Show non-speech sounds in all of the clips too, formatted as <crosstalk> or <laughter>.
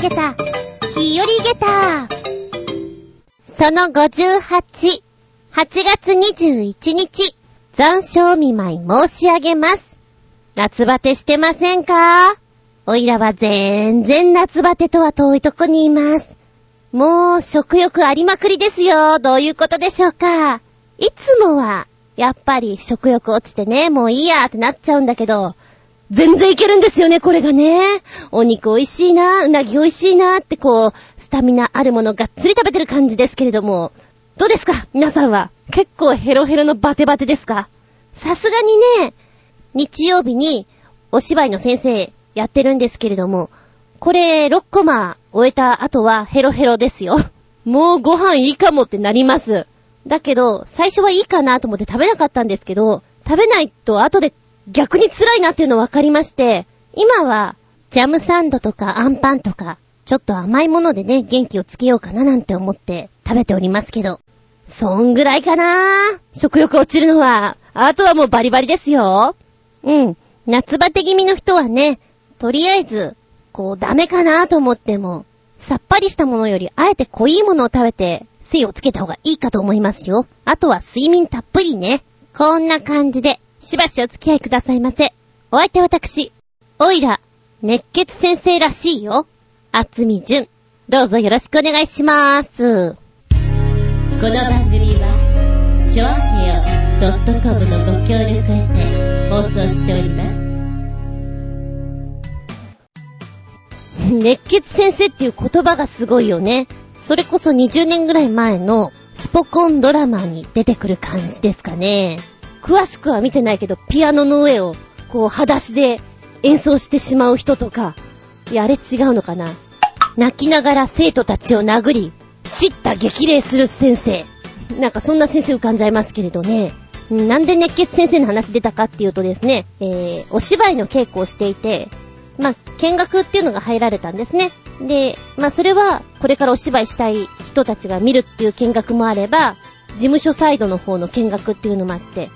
げた、日和げた。その58、8月21日、残暑見舞い申し上げます。夏バテしてませんか？おいらは全然夏バテとは遠いとこにいます。もう食欲ありまくりですよ。どういうことでしょうか？いつもは、やっぱり食欲落ちてね、もういいやってなっちゃうんだけど、全然いけるんですよね、これがね。お肉美味しいな、うなぎ美味しいなってこう、スタミナあるものがっつり食べてる感じですけれども、どうですか皆さんは？結構ヘロヘロのバテバテですか？さすがにね、日曜日にお芝居の先生やってるんですけれども、これ6コマ終えた後はヘロヘロですよ。もうご飯いいかもってなります。だけど、最初はいいかなと思って食べなかったんですけど、食べないと後で逆に辛いなっていうの分かりまして、今は、ジャムサンドとかアンパンとか、ちょっと甘いものでね、元気をつけようかななんて思って食べておりますけど。そんぐらいかな食欲落ちるのは。あとはもうバリバリですよ。うん。夏バテ気味の人はね、とりあえず、こうダメかなと思っても、さっぱりしたものよりあえて濃いものを食べて、精をつけた方がいいかと思いますよ。あとは睡眠たっぷりね。こんな感じで、しばしお付き合いくださいませ。お相手は私、おいら、熱血先生らしいよ。あつみじゅん。どうぞよろしくお願いしまーす。この番組は、ちょあへよ .com のご協力へて放送しております。熱血先生っていう言葉がすごいよね。それこそ20年ぐらい前のスポコンドラマに出てくる感じですかね。詳しくは見てないけど、ピアノの上を、こう、裸足で演奏してしまう人とか、いや、あれ違うのかな。泣きながら生徒たちを殴り、叱咤激励する先生。なんかそんな先生浮かんじゃいますけれどね。なんで熱血先生の話出たかっていうとですね、えー、お芝居の稽古をしていて、まあ、見学っていうのが入られたんですね。で、まあ、それは、これからお芝居したい人たちが見るっていう見学もあれば、事務所サイドの方の見学っていうのもあって、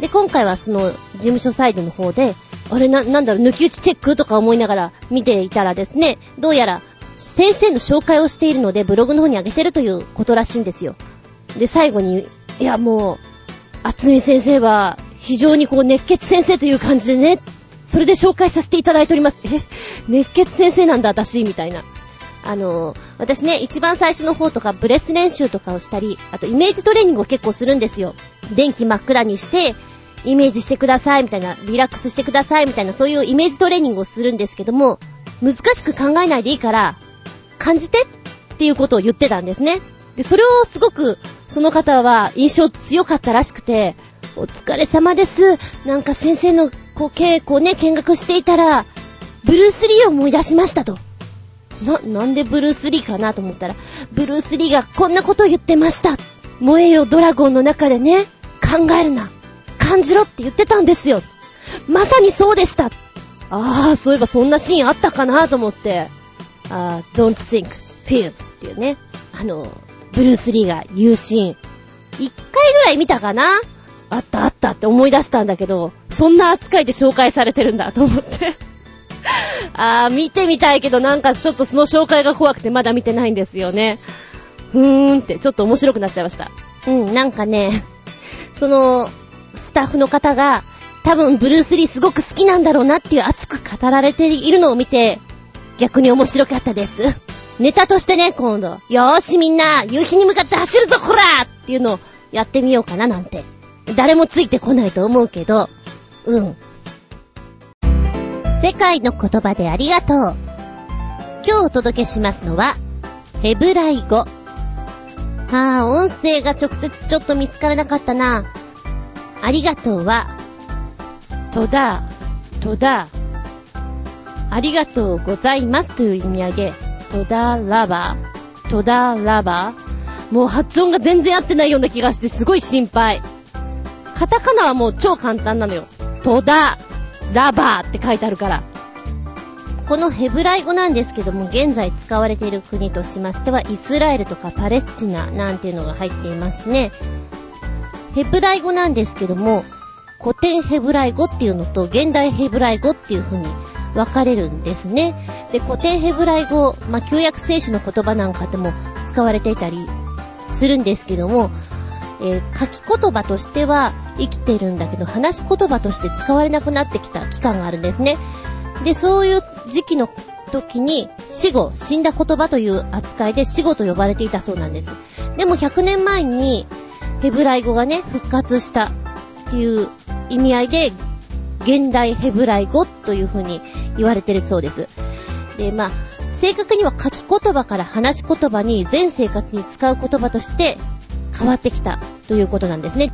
で、今回はその、事務所サイドの方で、あれな、なんだろう、抜き打ちチェックとか思いながら見ていたらですね、どうやら、先生の紹介をしているので、ブログの方に上げてるということらしいんですよ。で、最後に、いや、もう、厚み先生は、非常にこう、熱血先生という感じでね、それで紹介させていただいております。え、熱血先生なんだ、私、みたいな。あの、私ね、一番最初の方とかブレス練習とかをしたり、あとイメージトレーニングを結構するんですよ。電気真っ暗にして、イメージしてくださいみたいな、リラックスしてくださいみたいな、そういうイメージトレーニングをするんですけども、難しく考えないでいいから、感じてっていうことを言ってたんですね。で、それをすごく、その方は印象強かったらしくて、お疲れ様です。なんか先生のこう稽古ね、見学していたら、ブルース・リーを思い出しましたと。な、なんでブルース・リーかなと思ったら、ブルース・リーがこんなこと言ってました。燃えよドラゴンの中でね、考えるな。感じろって言ってたんですよ。まさにそうでした。ああ、そういえばそんなシーンあったかなと思って、あ don't think, feel っていうね、あの、ブルース・リーが言うシーン、一回ぐらい見たかなあったあったって思い出したんだけど、そんな扱いで紹介されてるんだと思って <laughs> あー、見てみたいけどなんかちょっとその紹介が怖くてまだ見てないんですよね。ふーんってちょっと面白くなっちゃいました。うん、なんかね、その、スタッフの方が、多分ブルース・リーすごく好きなんだろうなっていう熱く語られているのを見て、逆に面白かったです。ネタとしてね、今度、よーしみんな、夕日に向かって走るぞこらっていうのをやってみようかななんて。誰もついてこないと思うけど、うん。世界の言葉でありがとう。今日お届けしますのは、ヘブライ語。ああ、音声が直接ちょっと見つからなかったな。ありがとうは、とだ、とだ、ありがとうございますという意味上げ、とだらば、とだらば、もう発音が全然合ってないような気がしてすごい心配。カタカナはもう超簡単なのよ。とだ、ラバーって書いてあるから。このヘブライ語なんですけども、現在使われている国としましては、イスラエルとかパレスチナなんていうのが入っていますね。ヘブライ語なんですけども、古典ヘブライ語っていうのと現代ヘブライ語っていう風に分かれるんですね。で、古典ヘブライ語、まあ、旧約聖書の言葉なんかでも使われていたりするんですけども、えー、書き言葉としては生きてるんだけど、話し言葉として使われなくなってきた期間があるんですね。で、そういう時期の時に死後、死んだ言葉という扱いで死後と呼ばれていたそうなんです。でも100年前にヘブライ語がね、復活したっていう意味合いで、現代ヘブライ語という風に言われてるそうです。で、まあ、正確には書き言葉から話し言葉に全生活に使う言葉として変わってきたということなんですね。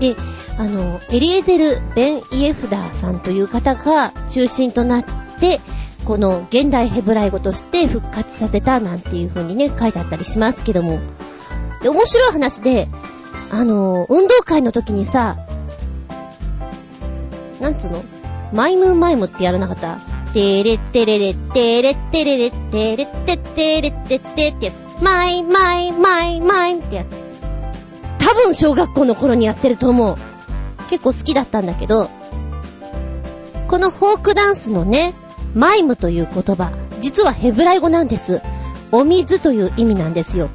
で、あの、エリエゼル・ベン・イエフダーさんという方が中心となって、この現代ヘブライ語として復活させたなんていう風にね、書いてあったりしますけども。で、面白い話で、あの、運動会の時にさ、なんつうの？マイムマイムってやらなかった？てれってれれってれってれれってれってってれってってってやつ。マイマイマイマイってやつ。多分小学校の頃にやってると思う。結構好きだったんだけど、このフォークダンスのね、マイムという言葉、実はヘブライ語なんです。お水という意味なんですよ。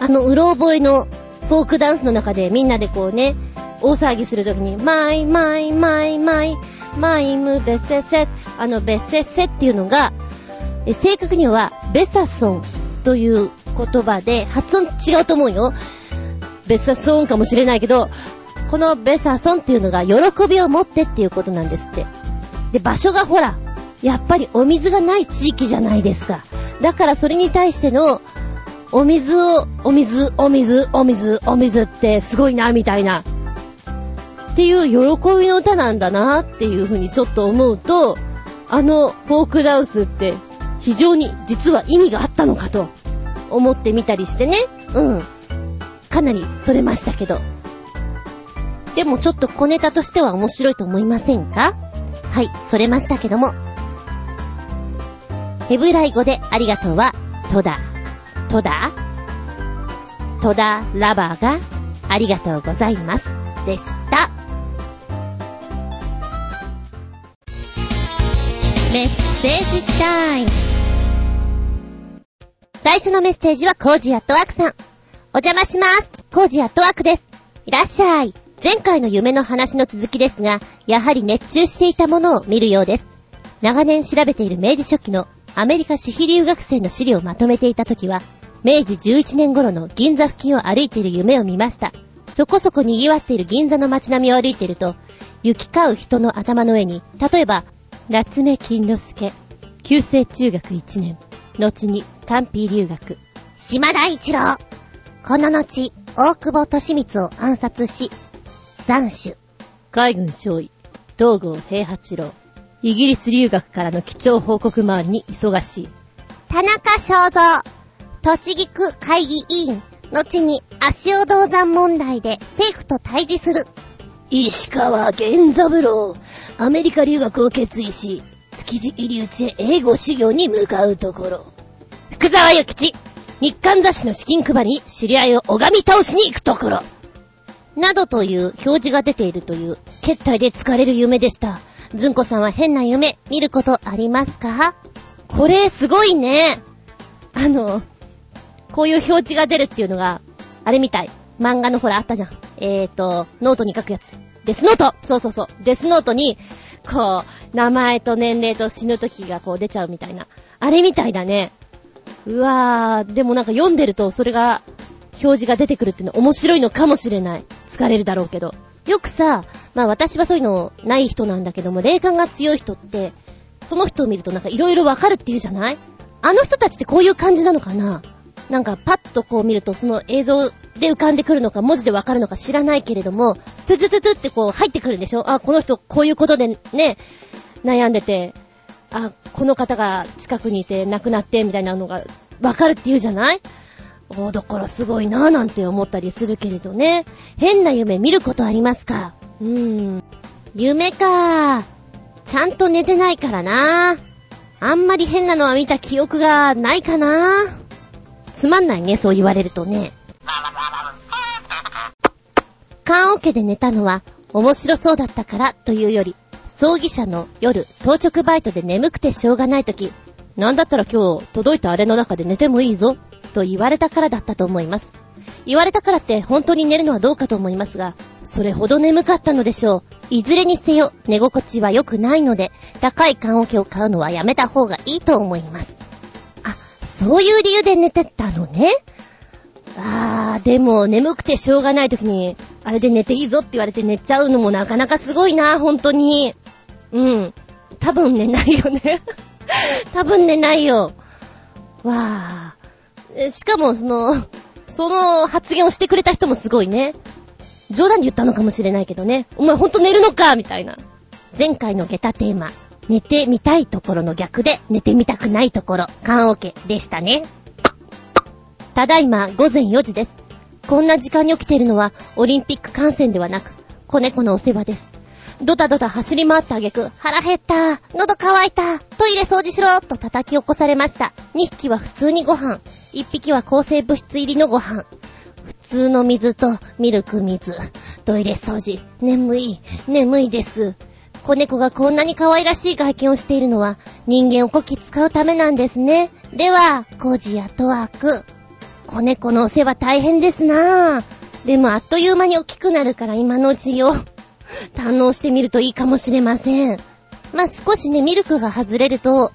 あの、うろ覚えのフォークダンスの中でみんなでこうね、大騒ぎするときに、マイマイマイマイ、マイムベセセ、あのベセセっていうのが、正確にはベサソンという言葉で、発音違うと思うよ。ベサソンかもしれないけど、このベサソンっていうのが喜びを持ってっていうことなんですって。で、場所がほら、やっぱりお水がない地域じゃないですか。だからそれに対しての、お水を、お水、お水、お水、お水ってすごいな、みたいな。っていう喜びの歌なんだなっていうふうにちょっと思うと、あのフォークダンスって非常に実は意味があったのかと思ってみたりしてね。うん。かなりそれましたけど。でもちょっと小ネタとしては面白いと思いませんか？はい、それましたけども。ヘブライ語でありがとうは、トダ。トダトダラバーがありがとうございます。でした。メッセージタイム。最初のメッセージはコージアットワークさん。お邪魔します。コージアットワークです。いらっしゃい。前回の夢の話の続きですが、やはり熱中していたものを見るようです。長年調べている明治初期のアメリカ私費留学生の資料をまとめていた時は、明治11年頃の銀座付近を歩いている夢を見ました。そこそこ賑わっている銀座の街並みを歩いていると、行き交う人の頭の上に、例えば、夏目金之助、旧制中学1年、後に関ー留学、島田一郎、この後、大久保利光を暗殺し、斬首、海軍少尉、東郷平八郎、イギリス留学からの貴重報告回りに忙しい。田中正造、栃木区会議委員、後に足尾銅山問題で政府と対峙する。石川源三郎、アメリカ留学を決意し、築地入り口へ英語修行に向かうところ。福沢諭吉、日刊雑誌の資金配り知り合いを拝み倒しに行くところ。などという表示が出ているという、決体で疲れる夢でした。ずんこさんは変な夢、見ることありますか？これ、すごいね。あの、こういう表示が出るっていうのが、あれみたい。漫画のほらあったじゃん。えーと、ノートに書くやつ。デスノートそうそうそう。デスノートに、こう、名前と年齢と死ぬ時がこう出ちゃうみたいな。あれみたいだね。うわー、でもなんか読んでるとそれが、表示が出てくるっていうのは面白いのかもしれない。疲れるだろうけど。よくさ、まあ私はそういうのない人なんだけども、霊感が強い人って、その人を見るとなんか色々わかるっていうじゃない？あの人たちってこういう感じなのかな？なんかパッとこう見るとその映像で浮かんでくるのか文字でわかるのか知らないけれども、トゥトゥトゥトゥってこう入ってくるんでしょ？あ、この人こういうことでね、悩んでて、あ、この方が近くにいて亡くなってみたいなのがわかるって言うじゃない？おだからすごいなぁなんて思ったりするけれどね。変な夢見ることありますか？うーん。夢かぁ。ちゃんと寝てないからなぁあんまり変なのは見た記憶がないかなぁつまんないね、そう言われるとね。棺桶で寝たのは面白そうだったからというより、葬儀社の夜、当直バイトで眠くてしょうがない時、なんだったら今日届いたあれの中で寝てもいいぞ、と言われたからだったと思います。言われたからって本当に寝るのはどうかと思いますが、それほど眠かったのでしょう。いずれにせよ、寝心地は良くないので、高い缶桶を買うのはやめた方がいいと思います。あ、そういう理由で寝てたのね。あー、でも眠くてしょうがない時に、あれで寝ていいぞって言われて寝ちゃうのもなかなかすごいな、本当に。うん。多分寝ないよね <laughs> 多分寝ないよ。わー。しかも、その、その発言をしてくれた人もすごいね。冗談で言ったのかもしれないけどね。お前ほんと寝るのかみたいな。前回のゲタテーマ、寝てみたいところの逆で、寝てみたくないところ、缶オケでしたね。ただいま午前4時です。こんな時間に起きているのは、オリンピック観戦ではなく、子猫のお世話です。ドタドタ走り回った挙句、腹減った、喉乾いた、トイレ掃除しろと叩き起こされました。2匹は普通にご飯、1匹は抗生物質入りのご飯。普通の水とミルク水、トイレ掃除、眠い、眠いです。子猫がこんなに可愛らしい外見をしているのは、人間をこき使うためなんですね。では、コジやトワーク。子猫のお世話大変ですなぁ。でもあっという間に大きくなるから今のうちよ。堪能してみるといいかもしれません。まあ、少しね、ミルクが外れると、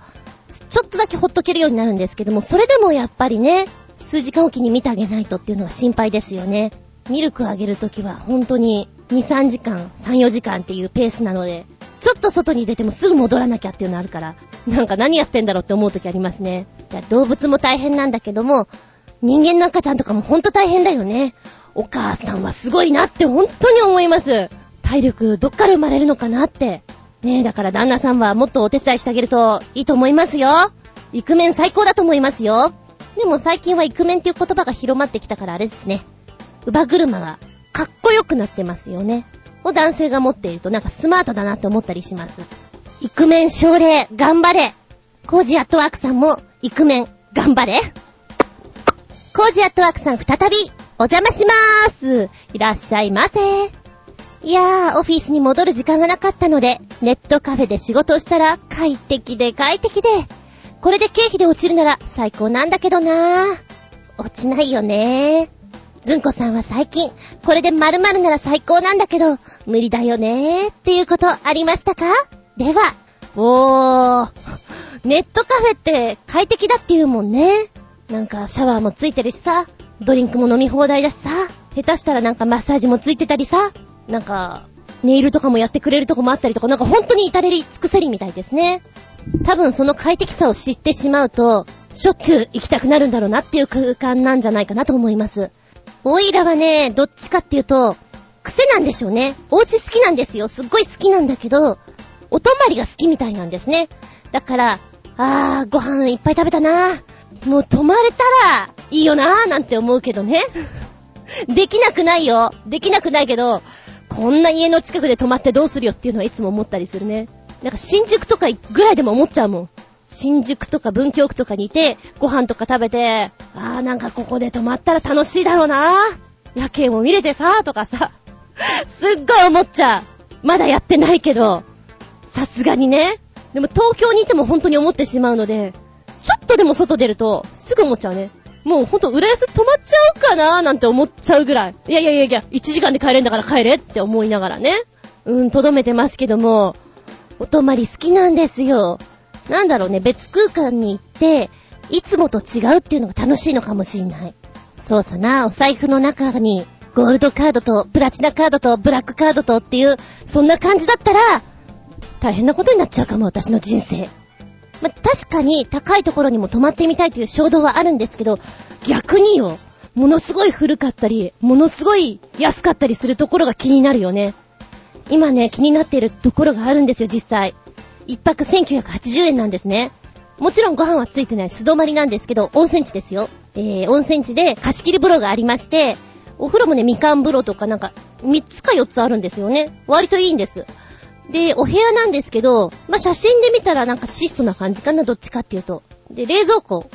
ちょっとだけほっとけるようになるんですけども、それでもやっぱりね、数時間おきに見てあげないとっていうのは心配ですよね。ミルクあげるときは本当に2、3時間、3、4時間っていうペースなので、ちょっと外に出てもすぐ戻らなきゃっていうのあるから、なんか何やってんだろうって思うときありますね。動物も大変なんだけども、人間の赤ちゃんとかもほんと大変だよね。お母さんはすごいなって本当に思います。体力どっから生まれるのかなって。ねえ、だから旦那さんはもっとお手伝いしてあげるといいと思いますよ。イクメン最高だと思いますよ。でも最近はイクメンっていう言葉が広まってきたからあれですね。乳母車がかっこよくなってますよね。を男性が持っているとなんかスマートだなって思ったりします。イクメン奨励、頑張れコージアットワークさんもイクメン、頑張れコージアットワークさん再びお邪魔しまーす。いらっしゃいませ。いやー、オフィスに戻る時間がなかったので、ネットカフェで仕事をしたら快適で快適で、これで経費で落ちるなら最高なんだけどなー。落ちないよねー。ずんこさんは最近、これで〇〇なら最高なんだけど、無理だよねーっていうことありましたか？では、おー、ネットカフェって快適だって言うもんね。なんかシャワーもついてるしさ、ドリンクも飲み放題だしさ、下手したらなんかマッサージもついてたりさ、なんか、ネイルとかもやってくれるとこもあったりとか、なんか本当に至れり尽くせりみたいですね。多分その快適さを知ってしまうと、しょっちゅう行きたくなるんだろうなっていう空間なんじゃないかなと思います。オイラはね、どっちかっていうと、癖なんでしょうね。お家好きなんですよ。すっごい好きなんだけど、お泊まりが好きみたいなんですね。だから、あー、ご飯いっぱい食べたなもう泊まれたらいいよなーなんて思うけどね。<laughs> できなくないよ。できなくないけど、こんな家の近くで泊まってどうするよっていうのはいつも思ったりするね。なんか新宿とかぐらいでも思っちゃうもん。新宿とか文京区とかにいて、ご飯とか食べて、あーなんかここで泊まったら楽しいだろうな夜景も見れてさ、とかさ、すっごい思っちゃう。まだやってないけど、さすがにね。でも東京にいても本当に思ってしまうので、ちょっとでも外出ると、すぐ思っちゃうね。もうほんと、浦安止まっちゃうかなーなんて思っちゃうぐらい。いやいやいやいや、1時間で帰れんだから帰れって思いながらね。うん、とどめてますけども、お泊まり好きなんですよ。なんだろうね、別空間に行って、いつもと違うっていうのが楽しいのかもしんない。そうさな、お財布の中に、ゴールドカードと、プラチナカードと、ブラックカードとっていう、そんな感じだったら、大変なことになっちゃうかも、私の人生。ま確かに高いところにも泊まってみたいという衝動はあるんですけど、逆によ、ものすごい古かったり、ものすごい安かったりするところが気になるよね。今ね、気になっているところがあるんですよ、実際。一泊1980円なんですね。もちろんご飯はついてない素泊まりなんですけど、温泉地ですよ。えー、温泉地で貸し切り風呂がありまして、お風呂もね、みかん風呂とかなんか、3つか4つあるんですよね。割といいんです。で、お部屋なんですけど、まあ、写真で見たらなんか質素な感じかな、どっちかっていうと。で、冷蔵庫、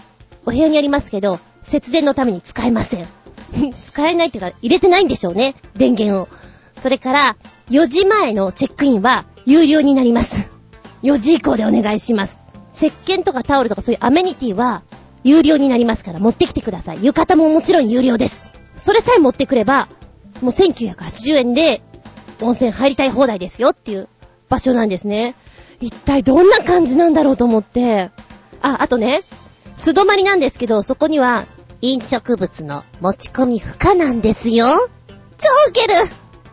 お部屋にありますけど、節電のために使えません。<laughs> 使えないっていうか、入れてないんでしょうね、電源を。それから、4時前のチェックインは、有料になります。4時以降でお願いします。石鹸とかタオルとかそういうアメニティは、有料になりますから持ってきてください。浴衣ももちろん有料です。それさえ持ってくれば、もう1980円で温泉入りたい放題ですよっていう場所なんですね。一体どんな感じなんだろうと思って。あ、あとね、素泊まりなんですけど、そこには飲食物の持ち込み不可なんですよ。超ウケる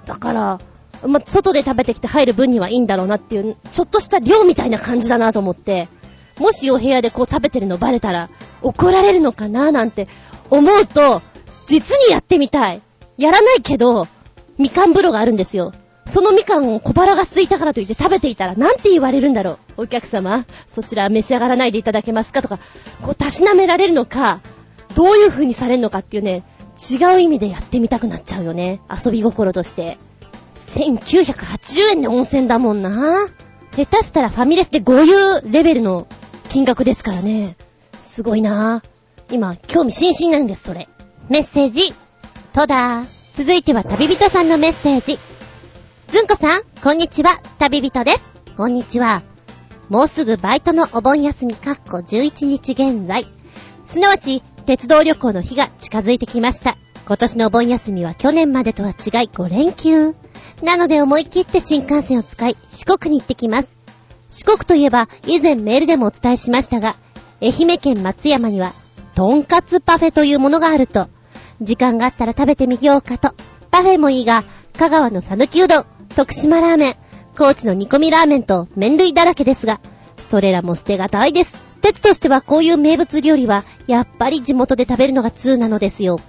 だから、ま、外で食べてきて入る分にはいいんだろうなっていう、ちょっとした量みたいな感じだなと思って、もしお部屋でこう食べてるのバレたら怒られるのかななんて思うと、実にやってみたい。やらないけど、みかん風呂があるんですよ。そのみかんを小腹が空いたからといって食べていたらなんて言われるんだろう。お客様、そちら召し上がらないでいただけますかとか、こう、たしなめられるのか、どういう風にされるのかっていうね、違う意味でやってみたくなっちゃうよね。遊び心として。1980円で温泉だもんな。下手したらファミレスで5遊レベルの金額ですからね。すごいな今、興味津々なんです、それ。メッセージ、とだ。続いては旅人さんのメッセージ。ずんこさん、こんにちは、旅人です。こんにちは。もうすぐバイトのお盆休みかっこ11日現在。すなわち、鉄道旅行の日が近づいてきました。今年のお盆休みは去年までとは違い5連休。なので思い切って新幹線を使い、四国に行ってきます。四国といえば、以前メールでもお伝えしましたが、愛媛県松山には、とんかつパフェというものがあると、時間があったら食べてみようかと。パフェもいいが、香川のさぬきうどん、徳島ラーメン、高知の煮込みラーメンと麺類だらけですが、それらも捨てがたいです。鉄としてはこういう名物料理は、やっぱり地元で食べるのが通なのですよ。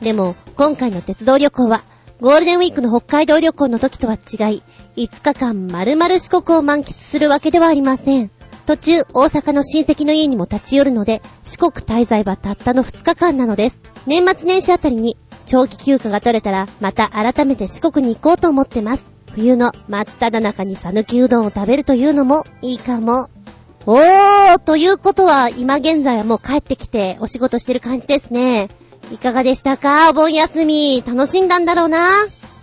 でも、今回の鉄道旅行は、ゴールデンウィークの北海道旅行の時とは違い、5日間丸々四国を満喫するわけではありません。途中、大阪の親戚の家にも立ち寄るので、四国滞在はたったの2日間なのです。年末年始あたりに、長期休暇が取れたら、また改めて四国に行こうと思ってます。冬の真っ只中に讃岐うどんを食べるというのもいいかも。おーということは、今現在はもう帰ってきてお仕事してる感じですね。いかがでしたか？お盆休み。楽しんだんだろうな？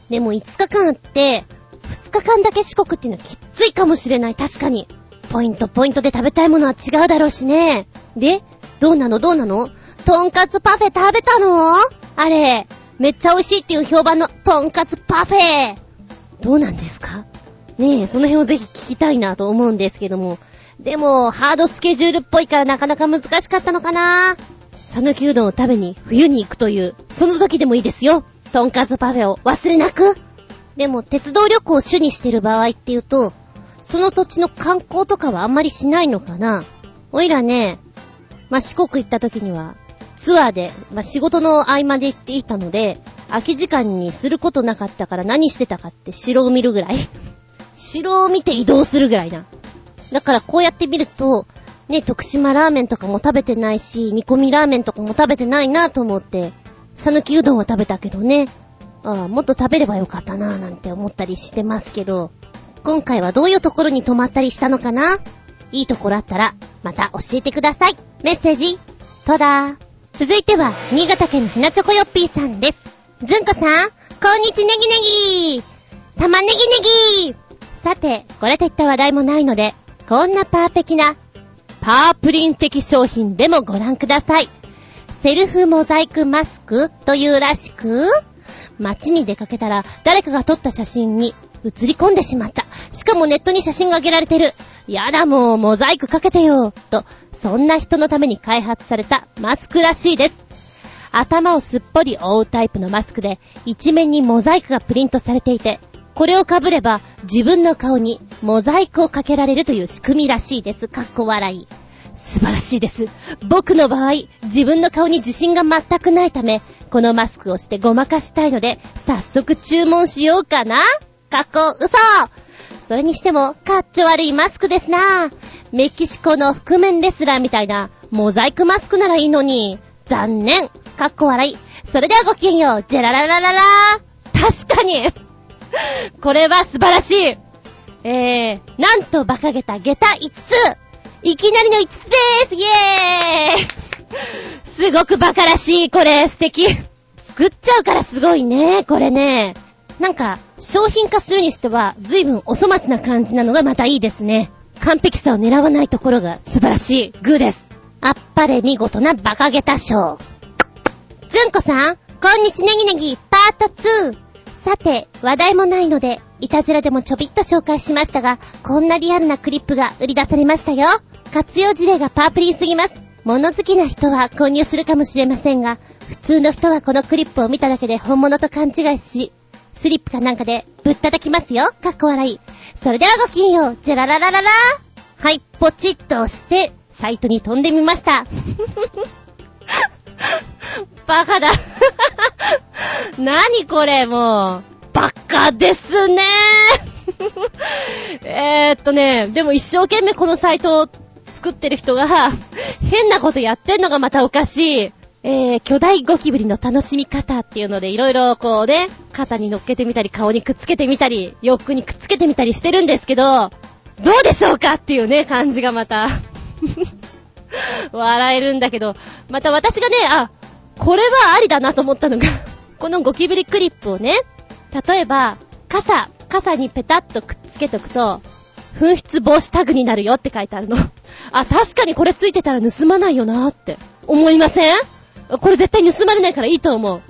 でも5日間あって、2日間だけ四国っていうのはきついかもしれない。確かに。ポイントポイントで食べたいものは違うだろうしね。で、どうなの？どうなの？とんかつパフェ食べたの？あれ、めっちゃ美味しいっていう評判のとんかつパフェ。どうなんですか？ねえ、その辺をぜひ聞きたいなと思うんですけども。でも、ハードスケジュールっぽいからなかなか難しかったのかな？さぬきうどんを食べに冬に行くという、その時でもいいですよ。とんかつパフェを忘れなく。でも、鉄道旅行を主にしてる場合っていうと、その土地の観光とかはあんまりしないのかな？おいらね、まあ、四国行った時には、ツアーで、まあ、仕事の合間で行っていたので、空き時間にすることなかったから何してたかって城を見るぐらい。<laughs> 城を見て移動するぐらいな。だからこうやって見ると、ね、徳島ラーメンとかも食べてないし、煮込みラーメンとかも食べてないなと思って、さぬきうどんは食べたけどね。ああ、もっと食べればよかったなぁなんて思ったりしてますけど、今回はどういうところに泊まったりしたのかな？いいところあったら、また教えてください。メッセージ、とだー続いては、新潟県のひなチョコヨッピーさんです。ずんこさん、こんにちネギネギ玉ねぎネギさて、これといった話題もないので、こんなパーペキな、パープリン的商品でもご覧ください。セルフモザイクマスクというらしく、街に出かけたら誰かが撮った写真に映り込んでしまった。しかもネットに写真が上げられてる。やだもう、モザイクかけてよ。と、そんな人のために開発されたマスクらしいです。頭をすっぽり覆うタイプのマスクで、一面にモザイクがプリントされていて、これを被れば自分の顔にモザイクをかけられるという仕組みらしいです。かっこ笑い。素晴らしいです。僕の場合、自分の顔に自信が全くないため、このマスクをしてごまかしたいので、早速注文しようかな。かっこ嘘それにしても、かっちょ悪いマスクですな。メキシコの覆面レスラーみたいな、モザイクマスクならいいのに。残念。かっこ笑い。それではごきげんよう。ジェラララララ確かに <laughs> これは素晴らしい。えー、なんと馬鹿げた下駄5ついきなりの5つでーすイエーイすごく馬鹿らしい、これ、素敵。作っちゃうからすごいね、これね。なんか、商品化するにしては、随分お粗末な感じなのがまたいいですね。完璧さを狙わないところが素晴らしい。グーです。あっぱれ見事なバカゲタ賞。ずんこさん、こんにちネギネギ、パート2。さて、話題もないので、いたずらでもちょびっと紹介しましたが、こんなリアルなクリップが売り出されましたよ。活用事例がパープリンすぎます。物好きな人は購入するかもしれませんが、普通の人はこのクリップを見ただけで本物と勘違いし、スリップかなんかでぶったたきますよ。かっこ笑い。それではごきげんよう。じゃらららららはい、ポチッと押して、サイトに飛んでみました。<laughs> バカだ。<laughs> 何これ、もう。バカですね <laughs> えっとね、でも一生懸命このサイトを作ってる人が、変なことやってんのがまたおかしい。えー、巨大ゴキブリの楽しみ方っていうので、いろいろこうね、肩に乗っけてみたり、顔にくっつけてみたり、洋服にくっつけてみたりしてるんですけど、どうでしょうかっていうね、感じがまた。<laughs> 笑えるんだけど、また私がね、あ、これはありだなと思ったのが <laughs> このゴキブリクリップをね、例えば、傘、傘にペタッとくっつけとくと、紛失防止タグになるよって書いてあるの。あ、確かにこれついてたら盗まないよなって。思いません？これ絶対盗まれないからいいと思う。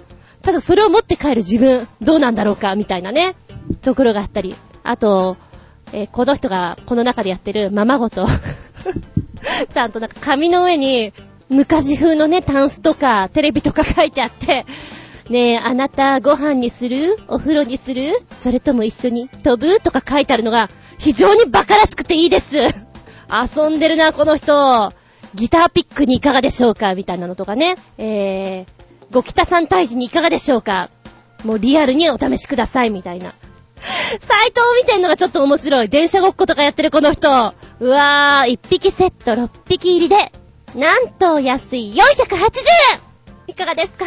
ただそれを持って帰る自分、どうなんだろうか、みたいなね、ところがあったり。あと、えー、この人がこの中でやってるままごと。<laughs> ちゃんとなんか紙の上に、昔風のね、タンスとか、テレビとか書いてあって、ねえ、あなたご飯にする？お風呂にする？それとも一緒に？飛ぶ？とか書いてあるのが、非常に馬鹿らしくていいです。遊んでるな、この人。ギターピックにいかがでしょうか？みたいなのとかね。えー、ご北さん退治にいかがでしょうか？もうリアルにお試しください、みたいな。<laughs> サイトを見てんのがちょっと面白い。電車ごっことかやってるこの人。うわー、1匹セット6匹入りで、なんと安い480円いかがですか？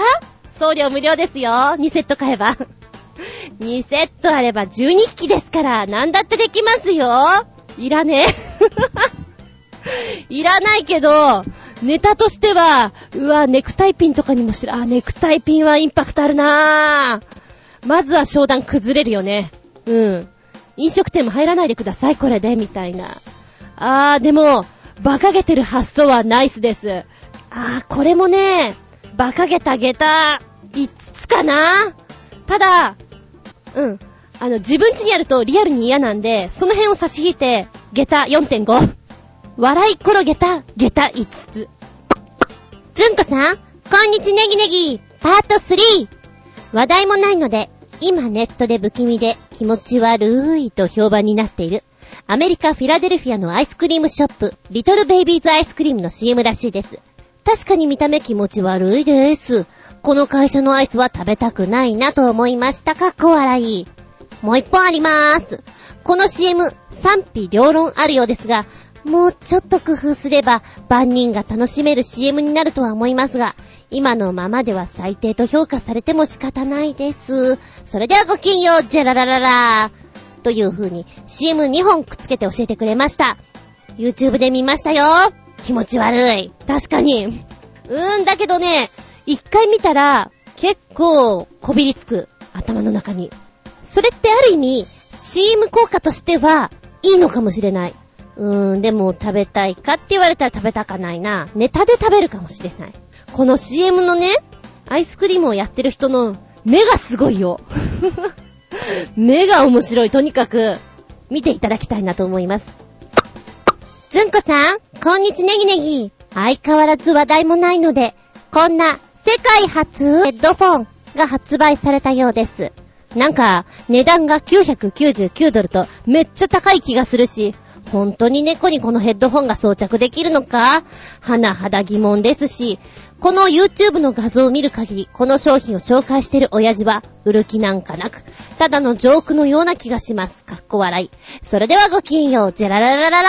送料無料ですよ。2セット買えば。<laughs> 2セットあれば12匹ですから、なんだってできますよ。いらね。<laughs> <laughs> いらないけど、ネタとしては、うわ、ネクタイピンとかにもしてる。あ、ネクタイピンはインパクトあるなぁ。まずは商談崩れるよね。うん。飲食店も入らないでください、これで、みたいな。あー、でも、馬鹿げてる発想はナイスです。あー、これもね、馬鹿げた下駄、5つかなただ、うん。あの、自分家にあるとリアルに嫌なんで、その辺を差し引いて、下駄4.5。笑い転げた下駄5つ。ずんこさん、こんにちネギネギ、パート 3! 話題もないので、今ネットで不気味で気持ち悪いと評判になっている、アメリカ・フィラデルフィアのアイスクリームショップ、リトルベイビーズアイスクリームの CM らしいです。確かに見た目気持ち悪いです。この会社のアイスは食べたくないなと思いました。かっこ笑い。もう一本ありまーす。この CM、賛否両論あるようですが、もうちょっと工夫すれば万人が楽しめる CM になるとは思いますが、今のままでは最低と評価されても仕方ないです。それではごきんよう、ジェララララという風に CM2 本くっつけて教えてくれました。YouTube で見ましたよ。気持ち悪い。確かに。うーん、だけどね、一回見たら結構こびりつく。頭の中に。それってある意味 CM 効果としてはいいのかもしれない。うーん、でも食べたいかって言われたら食べたかないな。ネタで食べるかもしれない。この CM のね、アイスクリームをやってる人の目がすごいよ。<laughs> 目が面白い。とにかく、見ていただきたいなと思います。ずんこさん、こんにちネギネギ。相変わらず話題もないので、こんな世界初ヘッドフォンが発売されたようです。なんか、値段が999ドルとめっちゃ高い気がするし、本当に猫にこのヘッドホンが装着できるのか？はなはだ疑問ですし、この YouTube の画像を見る限り、この商品を紹介してる親父は、売る気なんかなく、ただのジョークのような気がします。かっこ笑い。それではごきんよう、ジェラララララ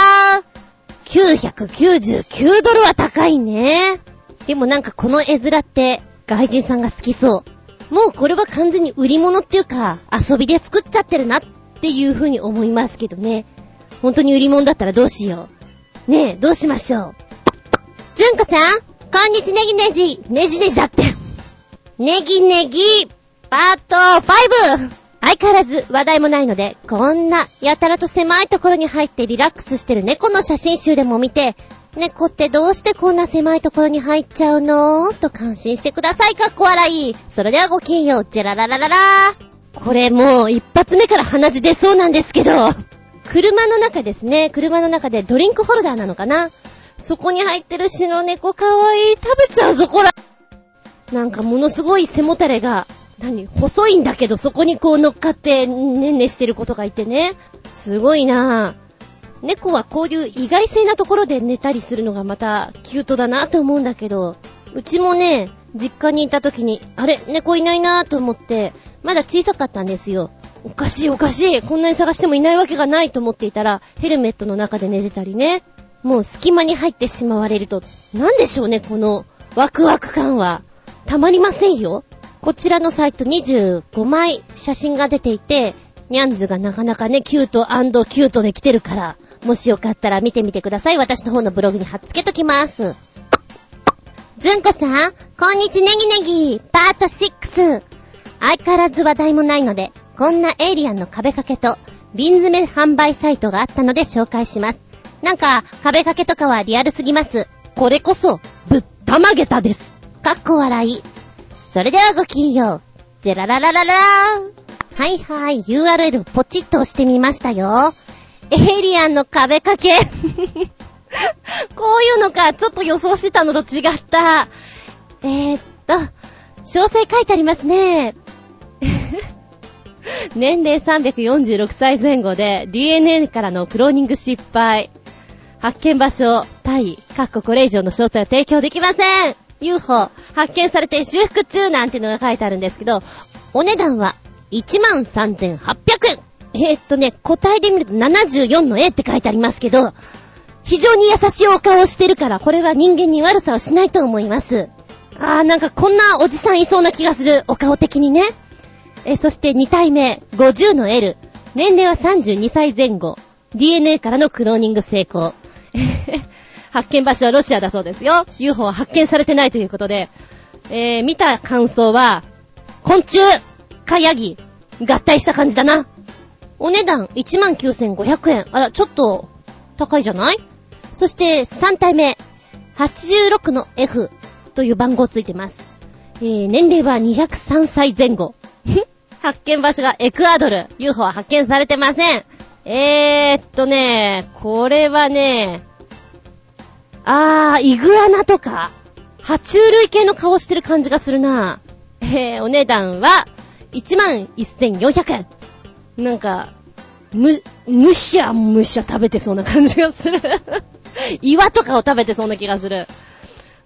999ドルは高いね。でもなんかこの絵面って、外人さんが好きそう。もうこれは完全に売り物っていうか、遊びで作っちゃってるなっていう風に思いますけどね。本当に売り物だったらどうしよう。ねえ、どうしましょう。じゅんこさん、こんにちネギネジ、ネジネジだって。ネギネギ、パート 5! 相変わらず話題もないので、こんなやたらと狭いところに入ってリラックスしてる猫の写真集でも見て、猫ってどうしてこんな狭いところに入っちゃうの？と感心してください。かっこ笑い。それではごきげんよう。ジェラララララこれもう一発目から鼻血出そうなんですけど、車の中ですね。車の中でドリンクホルダーなのかな？そこに入ってる白猫かわいい。食べちゃうぞ、こら。なんかものすごい背もたれが何？細いんだけど、そこにこう乗っかって、ねんねしてることがいてね。すごいなぁ。猫はこういう意外性なところで寝たりするのがまたキュートだなぁと思うんだけど、うちもね、実家にいた時に、あれ、猫いないなぁと思って、まだ小さかったんですよ。おかしいおかしい。こんなに探してもいないわけがないと思っていたら、ヘルメットの中で寝てたりね。もう隙間に入ってしまわれると、なんでしょうね、このワクワク感は。たまりませんよ。こちらのサイト25枚写真が出ていて、ニャンズがなかなかね、キュートキュートで来てるから、もしよかったら見てみてください。私の方のブログに貼っつけときます。ずんこさん、こんにちネギネギ、パート6。相変わらず話題もないので、こんなエイリアンの壁掛けと、瓶詰め販売サイトがあったので紹介します。なんか、壁掛けとかはリアルすぎます。これこそ、ぶったまげたです。かっこ笑い。それではごきげんよう。ジェラララララー。はいはい、URL ポチッと押してみましたよ。エイリアンの壁掛け。<laughs> こういうのか、ちょっと予想してたのと違った。えー、っと、詳細書いてありますね。年齢346歳前後で DNA からのクローニング失敗。発見場所、タイ、かっここれ以上の詳細は提供できません。UFO 発見されて修復中なんてのが書いてあるんですけど、お値段は13,800円。えー、っとね、答えで見ると74の A って書いてありますけど、非常に優しいお顔をしてるから、これは人間に悪さをしないと思います。あー、なんかこんなおじさんいそうな気がする、お顔的にね。えそして2体目、50の L。年齢は32歳前後。DNA からのクローニング成功。<laughs> 発見場所はロシアだそうですよ。UFO は発見されてないということで、えー、見た感想は、昆虫かヤギ合体した感じだな。お値段19,500円。あら、ちょっと高いじゃない？そして3体目、86の F という番号ついてます。えー、年齢は203歳前後。<laughs> 発見場所がエクアドル。UFO は発見されてません。えーっとね、これはね、あー、イグアナとか、爬虫類系の顔してる感じがするな。えー、お値段は、11,400円。なんか、む、むしゃむしゃ食べてそうな感じがする <laughs> 岩とかを食べてそうな気がする。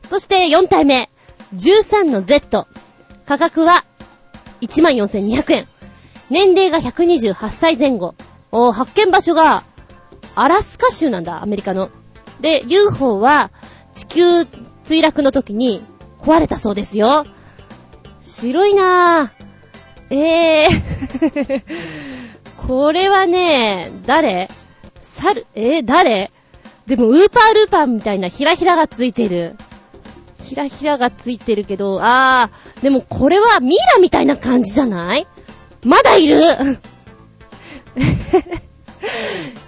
そして4体目、13の Z。価格は、14,200円。年齢が128歳前後。お発見場所が、アラスカ州なんだ、アメリカの。で、UFO は地球墜落の時に壊れたそうですよ。白いなぁ。えー <laughs> これはね、誰？猿、えー、誰？でも、ウーパールーパーみたいなヒラヒラがついてる。ヒラヒラがついてるけど、あー、でもこれはミイラみたいな感じじゃない？まだいる？<laughs>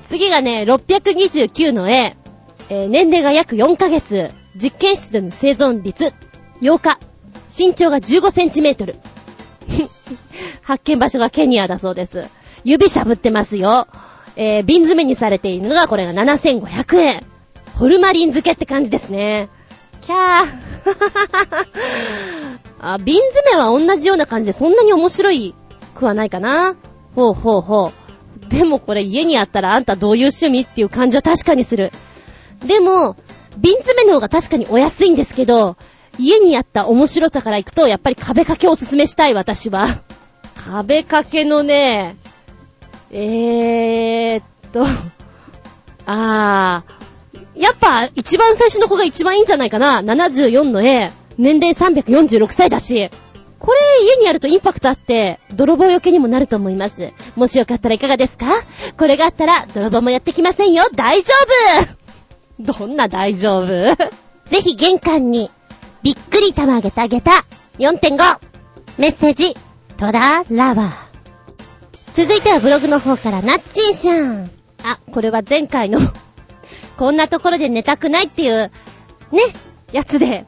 次がね、629の絵。えー、年齢が約4ヶ月、実験室での生存率8日、身長が15センチメートル。<laughs> 発見場所がケニアだそうです。指しゃぶってますよ。えー、瓶詰めにされているのがこれが7500円。ホルマリン漬けって感じですね。キャー。<laughs> あ、瓶詰めは同じような感じでそんなに面白いくはないかな。ほうほうほう。でもこれ家にあったらあんたどういう趣味っていう感じは確かにする。でも、瓶詰めの方が確かにお安いんですけど、家にあった面白さから行くと、やっぱり壁掛けをおすすめしたい、私は。壁掛けのね、えーっと、あー、やっぱ一番最初の子が一番いいんじゃないかな。74の A、年齢346歳だし。これ家にあるとインパクトあって、泥棒よけにもなると思います。もしよかったらいかがですか？これがあったら泥棒もやってきませんよ。大丈夫どんな大丈夫？ぜひ玄関に、びっくり玉あげてあげた。4.5! メッセージ、トララバー。続いてはブログの方からなっちんしゃん。あ、これは前回のこんなところで寝たくないっていう、ね、やつで、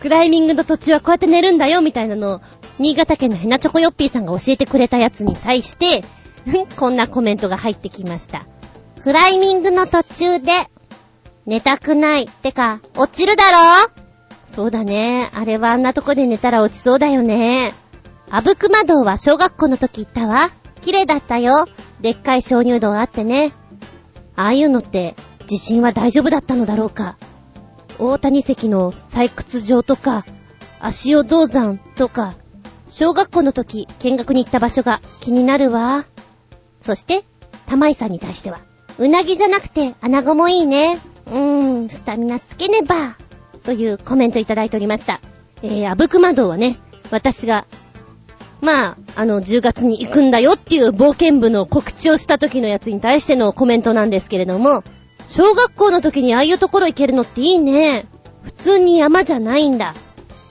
クライミングの途中はこうやって寝るんだよみたいなのを、新潟県のヘナチョコヨッピーさんが教えてくれたやつに対して、<laughs> こんなコメントが入ってきました。クライミングの途中で、寝たくない。ってか、落ちるだろ？そうだね。あれはあんなとこで寝たら落ちそうだよね。あぶくま道は小学校の時行ったわ。綺麗だったよ。でっかい鍾乳洞あってね。ああいうのって、地震は大丈夫だったのだろうか？大谷石の採掘場とか、足尾銅山とか、小学校の時見学に行った場所が気になるわ。そして、玉井さんに対しては、うなぎじゃなくて穴子もいいね。うーん、スタミナつけねば。というコメントいただいておりました。えー、あぶくま道はね、私が、まあ、あの、10月に行くんだよっていう冒険部の告知をした時のやつに対してのコメントなんですけれども、小学校の時にああいうところ行けるのっていいね。普通に山じゃないんだ。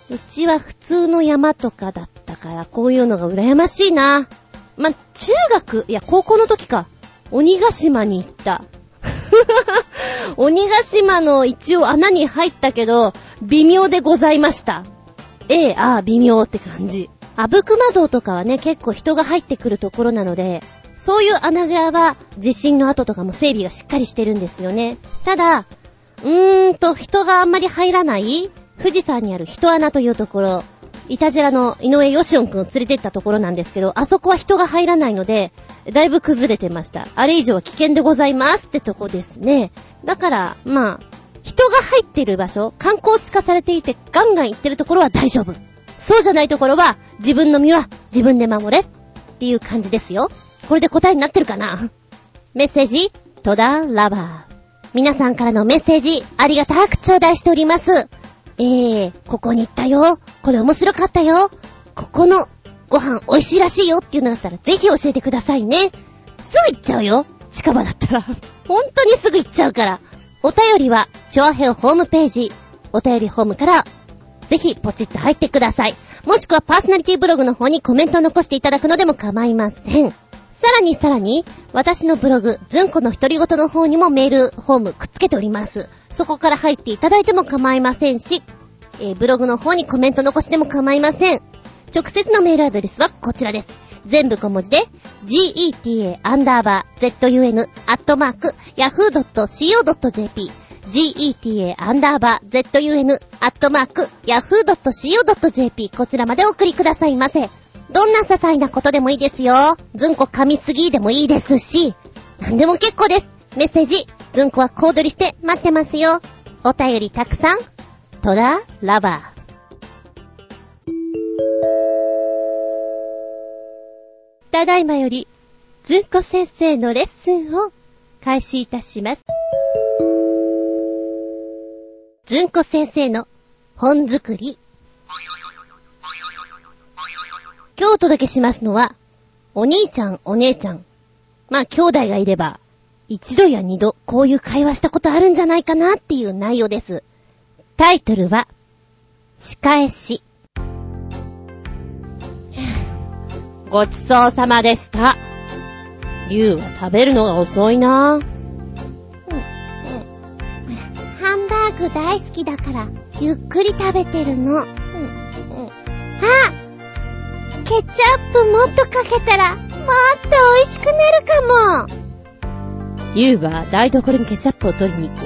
うちは普通の山とかだったから、こういうのが羨ましいな。ま、中学、いや、高校の時か。鬼ヶ島に行った。<laughs> 鬼ヶ島の一応穴に入ったけど、微妙でございました。ええ、ああ、微妙って感じ。あぶくま道とかはね、結構人が入ってくるところなので、そういう穴蔵は地震の後とかも整備がしっかりしてるんですよね。ただ、うーんと人があんまり入らない富士山にある人穴というところ、いたじらの井上義雄くんを連れてったところなんですけど、あそこは人が入らないので、だいぶ崩れてました。あれ以上は危険でございますってとこですね。だから、まあ、人が入ってる場所、観光地化されていてガンガン行ってるところは大丈夫。そうじゃないところは、自分の身は自分で守れっていう感じですよ。これで答えになってるかな？メッセージ、トダラバー。皆さんからのメッセージ、ありがたく頂戴しております。えー、ここに行ったよ。これ面白かったよ。ここのご飯美味しいらしいよっていうのだったらぜひ教えてくださいね。すぐ行っちゃうよ。近場だったら。本当にすぐ行っちゃうから。お便りは、チョアヘオホームページ、お便りホームから、ぜひポチッと入ってください。もしくはパーソナリティブログの方にコメントを残していただくのでも構いません。さらにさらに、私のブログ、ずんこの独り言の方にもメールホームくっつけております。そこから入っていただいても構いませんし、えー、ブログの方にコメント残しても構いません。直接のメールアドレスはこちらです。全部小文字で、geta__zun__yahoo.co.jp geta__zun__yahoo.co.jp こちらまでお送りくださいませ。どんな些細なことでもいいですよ。ずんこ噛みすぎでもいいですし、なんでも結構です。メッセージ、ずんこはコードりして待ってますよ。お便りたくさん、トララバー。ただいまより、ずんこ先生のレッスンを開始いたします。ずんこ先生の本作り。今日お届けしますのは、お兄ちゃん、お姉ちゃん。まあ、兄弟がいれば、一度や二度、こういう会話したことあるんじゃないかなっていう内容です。タイトルは、仕返し。ごちそうさまでした。ゆうは食べるのが遅いな。ハンバーグ大好きだから、ゆっくり食べてるの。あケチャップもっとかけたら、もっと美味しくなるかも。ユウは台所にケチャップを取りに行く。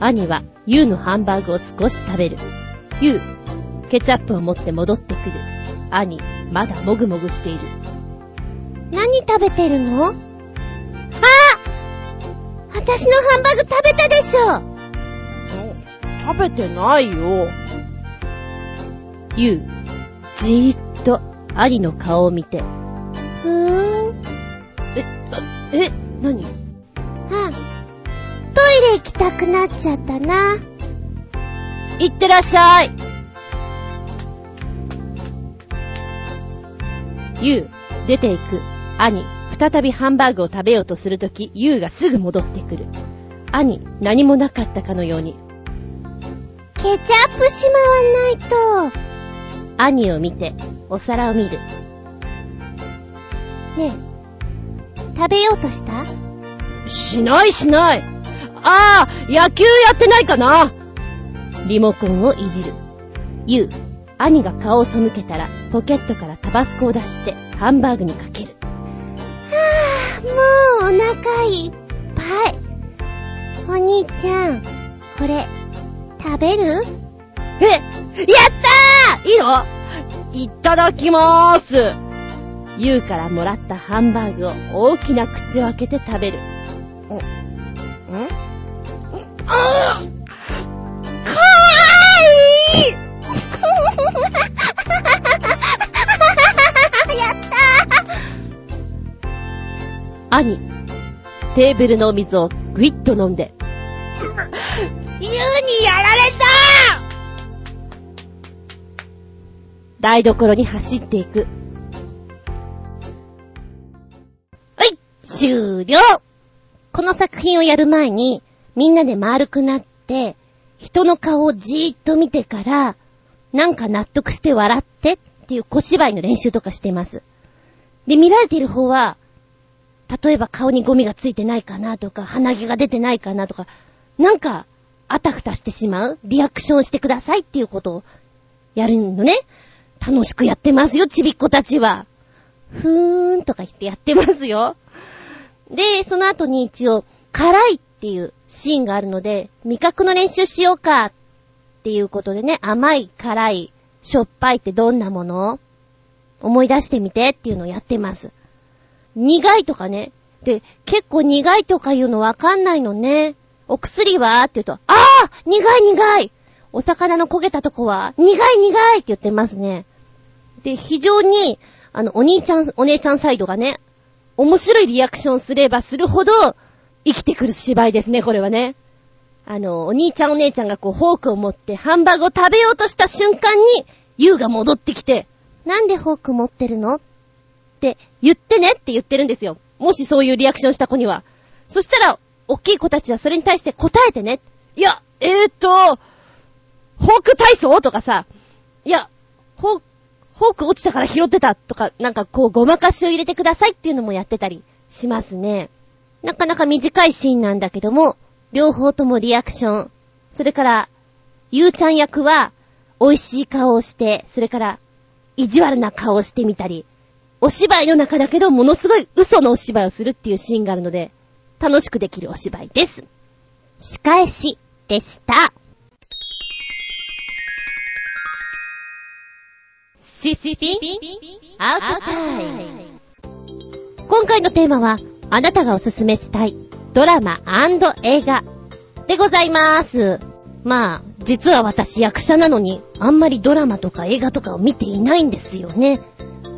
兄はユウのハンバーグを少し食べる。ユウ、ケチャップを持って戻ってくる。兄、まだもぐもぐしている。何食べてるの？あ私のハンバーグ食べたでしょ食べてないよ。ユウ、じーっと兄の顔を見て。ふーん。え、え、何？あ、トイレ行きたくなっちゃったな。いってらっしゃい。ゆう、出ていく。兄、再びハンバーグを食べようとするとき、ゆうがすぐ戻ってくる。兄、何もなかったかのように。ケチャップしまわないと。兄を見て、お皿を見る。ねえ、食べようとした？しないしない。ああ、野球やってないかな。リモコンをいじる。ゆう、兄が顔を背けたら、ポケットからタバスコを出して、ハンバーグにかける。もうお腹いっぱい。お兄ちゃん、これ、食べる？え、やったーいいの？いただきまーす。ゆうからもらったハンバーグを大きな口を開けて食べる。ん？あーかわいい。<laughs> やった兄、テーブルのお水をぐいっと飲んで、ユウにやられ台所に走っていく。はい、終了この作品をやる前に、みんなで丸くなって、人の顔をじーっと見てから、なんか納得して笑ってっていう小芝居の練習とかしてます。で、見られている方は、例えば顔にゴミがついてないかなとか、鼻毛が出てないかなとか、なんか、あたふたしてしまうリアクションしてくださいっていうことをやるのね。楽しくやってますよ、ちびっ子たちは。ふーんとか言ってやってますよ。で、その後に一応、辛いっていうシーンがあるので、味覚の練習しようかっていうことでね、甘い、辛い、しょっぱいってどんなもの？思い出してみてっていうのをやってます。苦いとかね。で、結構苦いとか言うのわかんないのね。お薬は？って言うと、ああ苦い苦いお魚の焦げたとこは、苦い苦いって言ってますね。で、非常に、あの、お兄ちゃん、お姉ちゃんサイドがね、面白いリアクションすればするほど、生きてくる芝居ですね、これはね。あの、お兄ちゃんお姉ちゃんがこう、フォークを持ってハンバーグを食べようとした瞬間に、ユウが戻ってきて、なんでフォーク持ってるの？って言ってね？って言ってるんですよ。もしそういうリアクションした子には。そしたら、大きい子たちはそれに対して答えてね。いや、えーと、フォーク体操とかさ、いや、フォーク、フォーク落ちたから拾ってたとか、なんかこうごまかしを入れてくださいっていうのもやってたりしますね。なかなか短いシーンなんだけども、両方ともリアクション。それから、ゆうちゃん役は、美味しい顔をして、それから、意地悪な顔をしてみたり、お芝居の中だけど、ものすごい嘘のお芝居をするっていうシーンがあるので、楽しくできるお芝居です。仕返しでした。シシピアウトタイム。今回のテーマは、あなたがおすすめしたいドラマ映画でございます。まあ、実は私役者なのに、あんまりドラマとか映画とかを見ていないんですよね。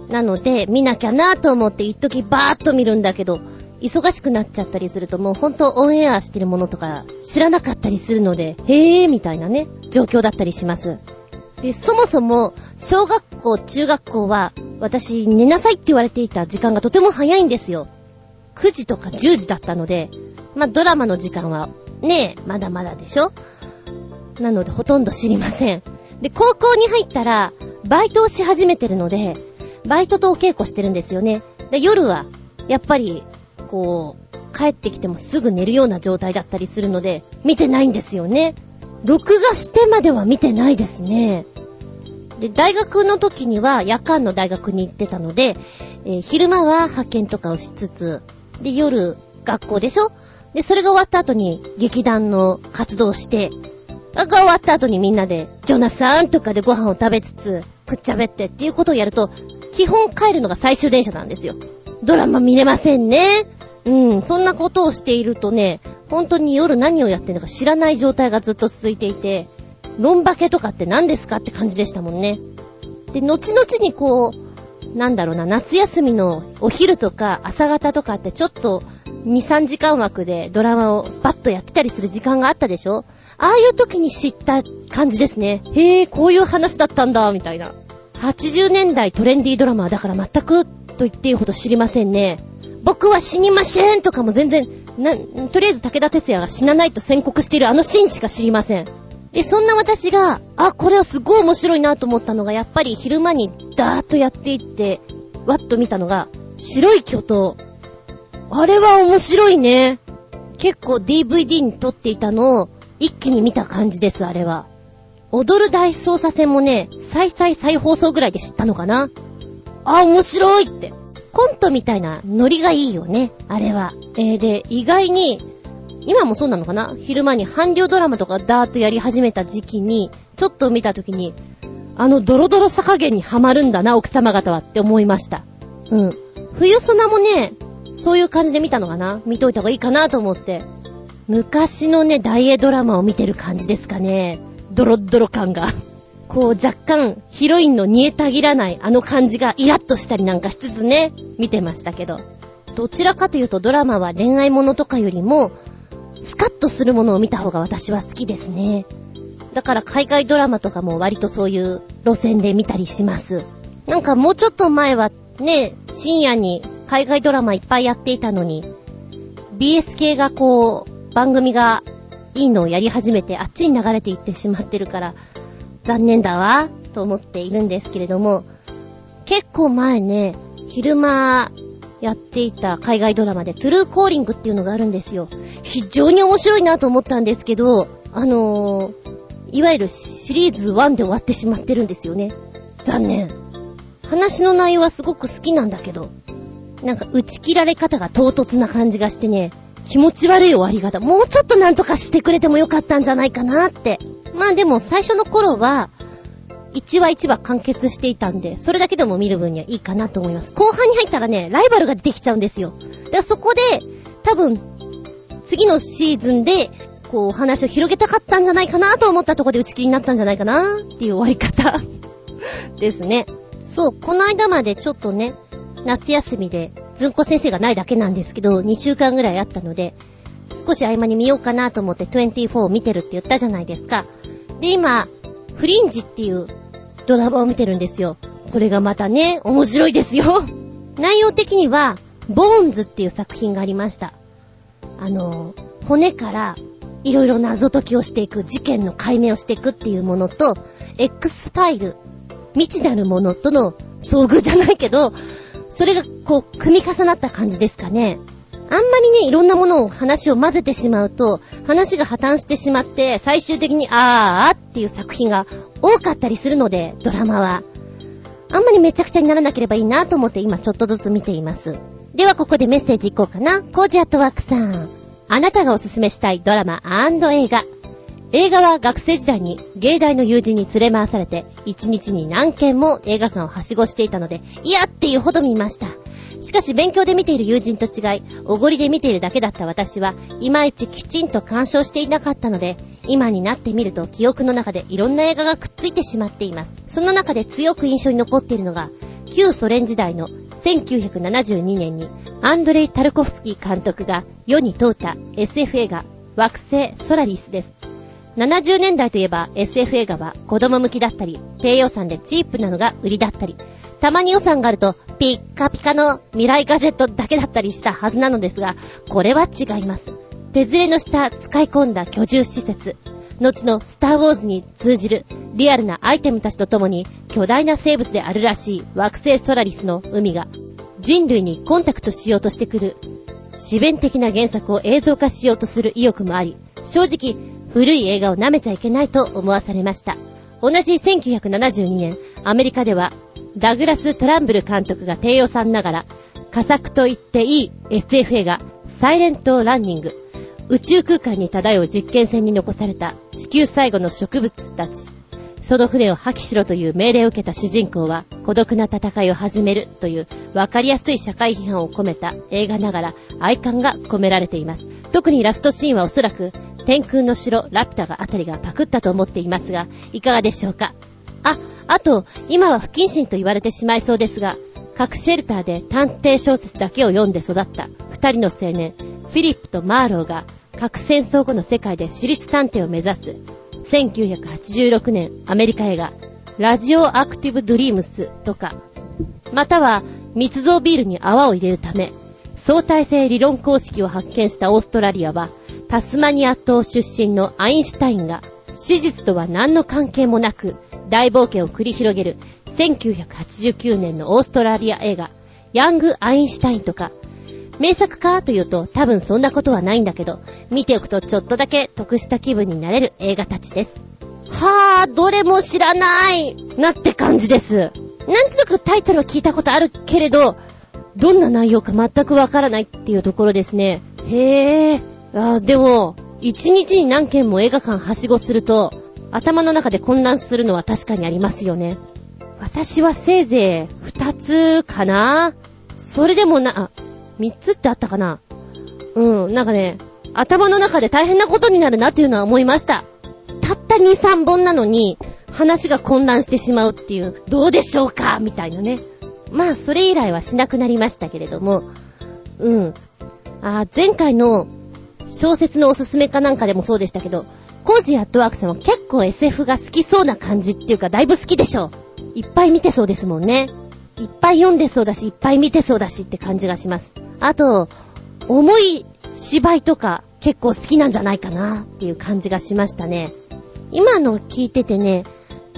なので、見なきゃなと思って一時バーッと見るんだけど、忙しくなっちゃったりするともうほんとオンエアしてるものとか知らなかったりするので、へーみたいなね、状況だったりします。で、そもそも、小学校、中学校は、私、寝なさいって言われていた時間がとても早いんですよ。9時とか10時だったので、まあ、ドラマの時間は、ねえ、まだまだでしょ？なので、ほとんど知りません。で、高校に入ったら、バイトをし始めてるので、バイトとお稽古してるんですよね。で、夜は、やっぱり、こう、帰ってきてもすぐ寝るような状態だったりするので、見てないんですよね。録画してまでは見てないですね。で、大学の時には夜間の大学に行ってたので、えー昼間は派遣とかをしつつ、で、夜、学校でしょ？で、それが終わった後に劇団の活動をして、が終わった後にみんなで、ジョナサンとかでご飯を食べつつ、くっちゃべってっていうことをやると、基本帰るのが最終電車なんですよ。ドラマ見れませんね。うん、そんなことをしているとね、本当に夜何をやってるのか知らない状態がずっと続いていて、ロンバケとかって何ですかって感じでしたもんね。で、後々にこう、なんだろうな、夏休みのお昼とか朝方とかってちょっと2、3時間枠でドラマをバッとやってたりする時間があったでしょ？ああいう時に知った感じですね。へえ、こういう話だったんだ、みたいな。80年代トレンディードラマはだから全くと言っていいほど知りませんね。僕は死にませんとかも全然、な、とりあえず武田鉄矢が死なないと宣告しているあのシーンしか知りません。で、そんな私が、あ、これはすごい面白いなと思ったのが、やっぱり昼間にダーッとやっていって、わっと見たのが、白い巨頭。あれは面白いね。結構 DVD に撮っていたのを一気に見た感じです、あれは。踊る大捜査線もね、再々再放送ぐらいで知ったのかな。あ、面白いって。コントみたいなノリがいいよね、あれは。えー、で、意外に、今もそうなのかな？昼間に韓流ドラマとかダーッとやり始めた時期に、ちょっと見た時に、あのドロドロさ加減にハマるんだな、奥様方はって思いました。うん。冬ソナもね、そういう感じで見たのかな？見といた方がいいかなと思って。昔のね、大英ドラマを見てる感じですかね。ドロッドロ感が。こう若干ヒロインの煮えたぎらないあの感じがイラッとしたりなんかしつつね、見てましたけど。どちらかというとドラマは恋愛ものとかよりも、スカッとするものを見た方が私は好きですね。だから海外ドラマとかも割とそういう路線で見たりします。なんかもうちょっと前はね、深夜に海外ドラマいっぱいやっていたのに、BS 系がこう、番組がいいのをやり始めてあっちに流れていってしまってるから、残念だわ、と思っているんですけれども、結構前ね、昼間やっていた海外ドラマでトゥルーコーリングっていうのがあるんですよ。非常に面白いなと思ったんですけど、あのー、いわゆるシリーズ1で終わってしまってるんですよね。残念。話の内容はすごく好きなんだけど、なんか打ち切られ方が唐突な感じがしてね、気持ち悪い終わり方、もうちょっとなんとかしてくれてもよかったんじゃないかなって。まあでも最初の頃は、1話1話完結していたんで、それだけでも見る分にはいいかなと思います。後半に入ったらね、ライバルが出てきちゃうんですよ。で、そこで、多分、次のシーズンで、こう、話を広げたかったんじゃないかなと思ったとこで打ち切りになったんじゃないかなっていう終わり方ですね。そう、この間までちょっとね、夏休みで、ずんこ先生がないだけなんですけど、2週間ぐらいあったので、少し合間に見ようかなと思って24を見てるって言ったじゃないですか。で、今、フリンジっていうドラマを見てるんですよ。これがまたね、面白いですよ。<laughs> 内容的には、ボーンズっていう作品がありました。あの、骨からいろいろ謎解きをしていく、事件の解明をしていくっていうものと、X ファイル、未知なるものとの遭遇じゃないけど、それがこう、組み重なった感じですかね。あんまりね、いろんなものを話を混ぜてしまうと、話が破綻してしまって、最終的にあーあっていう作品が多かったりするので、ドラマは。あんまりめちゃくちゃにならなければいいなと思って今ちょっとずつ見ています。ではここでメッセージいこうかな。コージアットワークさん。あなたがおすすめしたいドラマ映画。映画は学生時代に芸大の友人に連れ回されて、一日に何件も映画館をはしごしていたので、嫌っていうほど見ました。しかし勉強で見ている友人と違い、おごりで見ているだけだった私は、いまいちきちんと鑑賞していなかったので、今になってみると記憶の中でいろんな映画がくっついてしまっています。その中で強く印象に残っているのが、旧ソ連時代の1972年にアンドレイ・タルコフスキー監督が世に問うた SF 映画、惑星ソラリスです。70年代といえば SF 映画は子供向きだったり、低予算でチープなのが売りだったり、たまに予算があるとピッカピカの未来ガジェットだけだったりしたはずなのですが、これは違います。手連れの下使い込んだ居住施設、後のスターウォーズに通じるリアルなアイテムたちと共に巨大な生物であるらしい惑星ソラリスの海が人類にコンタクトしようとしてくる自弁的な原作を映像化しようとする意欲もあり、正直古い映画を舐めちゃいけないと思わされました。同じ1972年、アメリカではダグラス・トランブル監督が低予算ながら、佳作と言っていい SF 映画、サイレント・ランニング、宇宙空間に漂う実験船に残された地球最後の植物たち。その船を破棄しろという命令を受けた主人公は孤独な戦いを始めるという分かりやすい社会批判を込めた映画ながら愛感が込められています。特にラストシーンはおそらく天空の城ラピュタがあたりがパクったと思っていますが、いかがでしょうか？あ、あと、今は不謹慎と言われてしまいそうですが、各シェルターで探偵小説だけを読んで育った二人の青年、フィリップとマーローが核戦争後の世界で私立探偵を目指す、1986年アメリカ映画、ラジオアクティブドリームスとか、または密造ビールに泡を入れるため、相対性理論公式を発見したオーストラリアは、タスマニア島出身のアインシュタインが、史実とは何の関係もなく、大冒険を繰り広げる1989年のオーストラリア映画、ヤング・アインシュタインとか、名作かというと多分そんなことはないんだけど、見ておくとちょっとだけ得した気分になれる映画たちです。はぁ、どれも知らないなって感じです。なんとなくタイトルは聞いたことあるけれど、どんな内容か全くわからないっていうところですね。へぇー。あでも、一日に何件も映画館はしごすると、頭の中で混乱するのは確かにありますよね。私はせいぜい二つかなそれでもな、あ、三つってあったかなうん、なんかね、頭の中で大変なことになるなっていうのは思いました。たった2、3本なのに、話が混乱してしまうっていう、どうでしょうか？みたいなね。まあ、それ以来はしなくなりましたけれども、うん。あ、前回の小説のおすすめかなんかでもそうでしたけど、コージーアットワークさんは結構 SF が好きそうな感じっていうか、だいぶ好きでしょ。いっぱい見てそうですもんね。いっぱい読んでそうだし、いっぱい見てそうだしって感じがします。あと、重い芝居とか結構好きなんじゃないかなっていう感じがしましたね。今の聞いててね、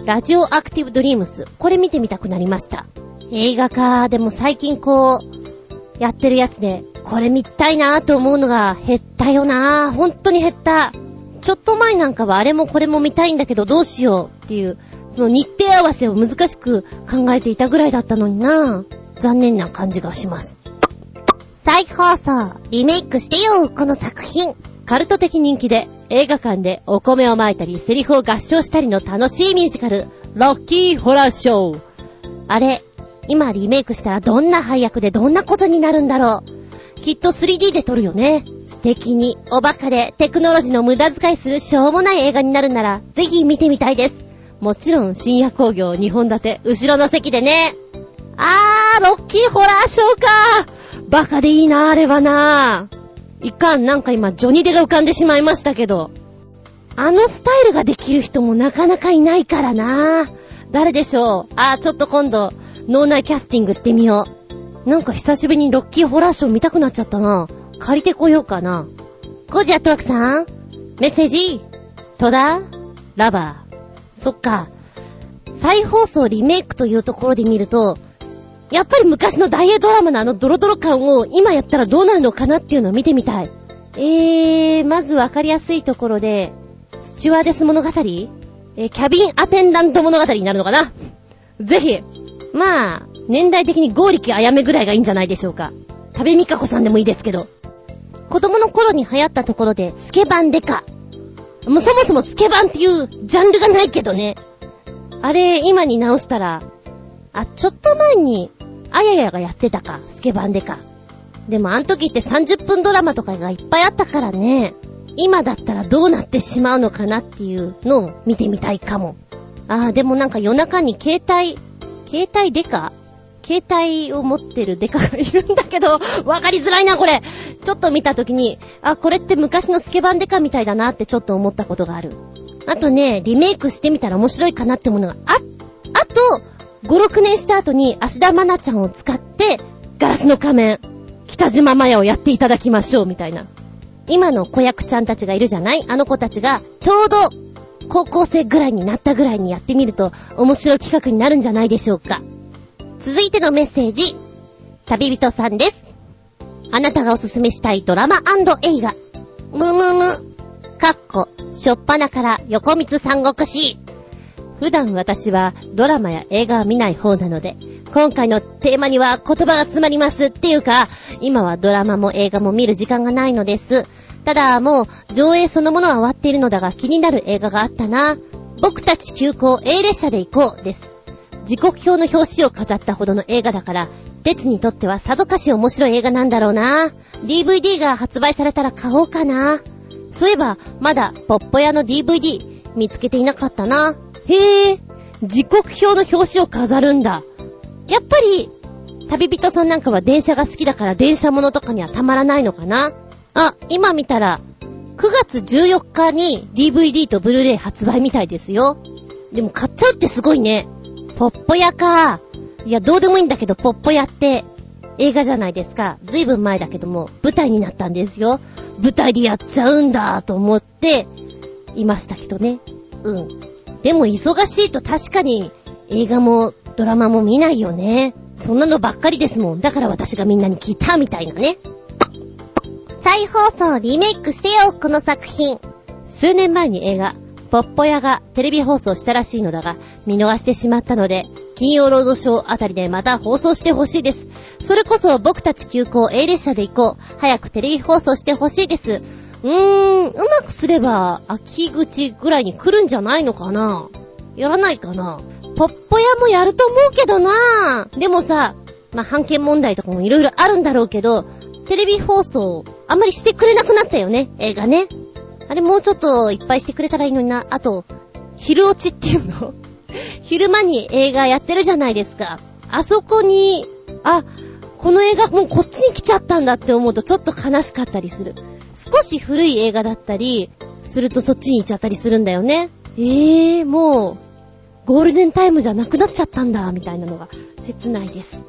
ラジオアクティブドリームス、これ見てみたくなりました。映画か、でも最近こう、やってるやつで、これ見たいなぁと思うのが減ったよなぁ。本当に減った。ちょっと前なんかはあれもこれも見たいんだけどどうしようっていう、その日程合わせを難しく考えていたぐらいだったのにな残念な感じがします。再放送、リメイクしてよ、この作品。カルト的人気で映画館でお米を撒いたりセリフを合唱したりの楽しいミュージカル、ロッキーホラーショー。あれ、今リメイクしたらどんな配役でどんなことになるんだろう。きっと 3D で撮るよね。素敵に、おバカでテクノロジーの無駄遣いするしょうもない映画になるなら、ぜひ見てみたいです。もちろん深夜工業2本立て、後ろの席でね。あー、ロッキーホラーショーかバカでいいな、あれはな。いかん、なんか今、ジョニデが浮かんでしまいましたけど。あのスタイルができる人もなかなかいないからな。誰でしょうあー、ちょっと今度、脳内キャスティングしてみよう。なんか久しぶりにロッキーホラーショー見たくなっちゃったな。借りてこようかな。ゴジアットワークさんメッセージ戸田ラバー。そっか。再放送リメイクというところで見ると、やっぱり昔の大英ドラマのあのドロドロ感を今やったらどうなるのかなっていうのを見てみたい。えー、まずわかりやすいところで、スチュワーデス物語？えー、キャビンアテンダント物語になるのかな？ぜひ、まあ、年代的にゴーリキあやめぐらいがいいんじゃないでしょうか。食べみかこさんでもいいですけど。子供の頃に流行ったところで、スケバンデカ。もうそもそもスケバンっていうジャンルがないけどね。あれ、今に直したら、あ、ちょっと前に、あややがやってたか、スケバンデカ。でもあの時って30分ドラマとかがいっぱいあったからね、今だったらどうなってしまうのかなっていうのを見てみたいかも。ああ、でもなんか夜中に携帯携帯デカ？携帯を持ってるデカがいるんだけど、<laughs> わかりづらいな、これ。ちょっと見たときに、あ、これって昔のスケバンデカみたいだなってちょっと思ったことがある。あとね、リメイクしてみたら面白いかなってものが、あ、あと、5、6年した後に芦田愛菜ちゃんを使って、ガラスの仮面、北島麻也をやっていただきましょう、みたいな。今の子役ちゃんたちがいるじゃない？あの子たちが、ちょうど、高校生ぐらいになったぐらいにやってみると、面白い企画になるんじゃないでしょうか。続いてのメッセージ。旅人さんです。あなたがおすすめしたいドラマ映画。むむむ。かっこ、しょっぱなから横光三国志。普段私はドラマや映画は見ない方なので、今回のテーマには言葉が詰まりますっていうか、今はドラマも映画も見る時間がないのです。ただ、もう、上映そのものは終わっているのだが気になる映画があったな。僕たち急行 A 列車で行こうです。時刻表の表紙を飾ったほどの映画だから、鉄にとってはさぞかし面白い映画なんだろうな。DVD が発売されたら買おうかな。そういえば、まだ、ポッポ屋の DVD 見つけていなかったな。へえ、時刻表の表紙を飾るんだ。やっぱり、旅人さんなんかは電車が好きだから電車物とかにはたまらないのかなあ、今見たら、9月14日に DVD とブルーレイ発売みたいですよ。でも買っちゃうってすごいね。ポッポ屋か。いや、どうでもいいんだけど、ポッポ屋って映画じゃないですか。ずいぶん前だけども、舞台になったんですよ。舞台でやっちゃうんだと思って、いましたけどね。うん。でも忙しいと確かに映画もドラマも見ないよね。そんなのばっかりですもん。だから私がみんなに聞いたみたいなね。再放送リメイクしてよ、この作品。数年前に映画、ポッポ屋がテレビ放送したらしいのだが、見逃してしまったので、金曜ロードショーあたりでまた放送してほしいです。それこそ僕たち急行 A 列車で行こう。早くテレビ放送してほしいです。うーん、うまくすれば、秋口ぐらいに来るんじゃないのかなやらないかなポッポ屋もやると思うけどなでもさ、まあ、判権問題とかもいろいろあるんだろうけど、テレビ放送、あんまりしてくれなくなったよね、映画ね。あれもうちょっといっぱいしてくれたらいいのにな。あと、昼落ちっていうの <laughs> 昼間に映画やってるじゃないですか。あそこに、あ、この映画もうこっちに来ちゃったんだって思うとちょっと悲しかったりする。少し古い映画だったり、するとそっちに行っちゃったりするんだよね。ええー、もう、ゴールデンタイムじゃなくなっちゃったんだ、みたいなのが切ないです。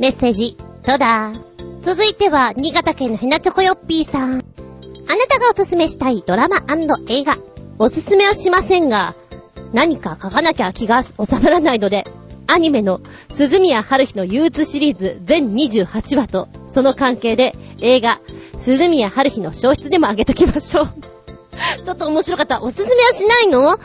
メッセージ、とだ？続いては、新潟県のヘナチョコヨッピーさん。あなたがおすすめしたいドラマ映画。おすすめはしませんが、何か書かなきゃ気が収まらないので、アニメの鈴宮春日の憂鬱シリーズ全28話と、その関係で映画、鈴宮春日の消失でもあげときましょう。<laughs> ちょっと面白かった。おすすめはしないの？あ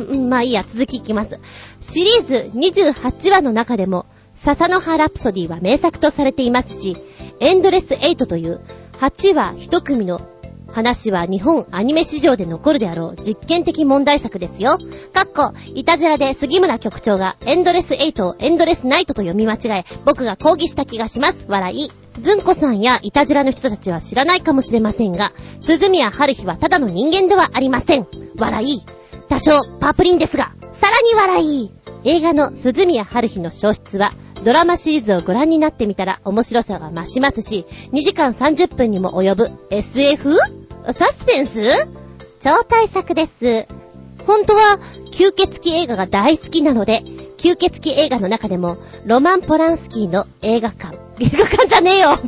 ーまあいいや、続きいきます。シリーズ28話の中でも、笹の葉ラプソディは名作とされていますし、エンドレス8という8話1組の話は日本アニメ史上で残るであろう実験的問題作ですよ。かっこ、いたじらで杉村局長がエンドレス8をエンドレスナイトと読み間違え、僕が抗議した気がします。笑い。ずんこさんやいたじらの人たちは知らないかもしれませんが、鈴宮春日はただの人間ではありません。笑い。多少、パープリンですが、さらに笑い。映画の鈴宮春日の消失は、ドラマシリーズをご覧になってみたら面白さが増しますし、2時間30分にも及ぶ SF? サスペンス？超大作です。本当は吸血鬼映画が大好きなので、吸血鬼映画の中でも、ロマン・ポランスキーの映画館。<laughs> 映画館じゃねえよ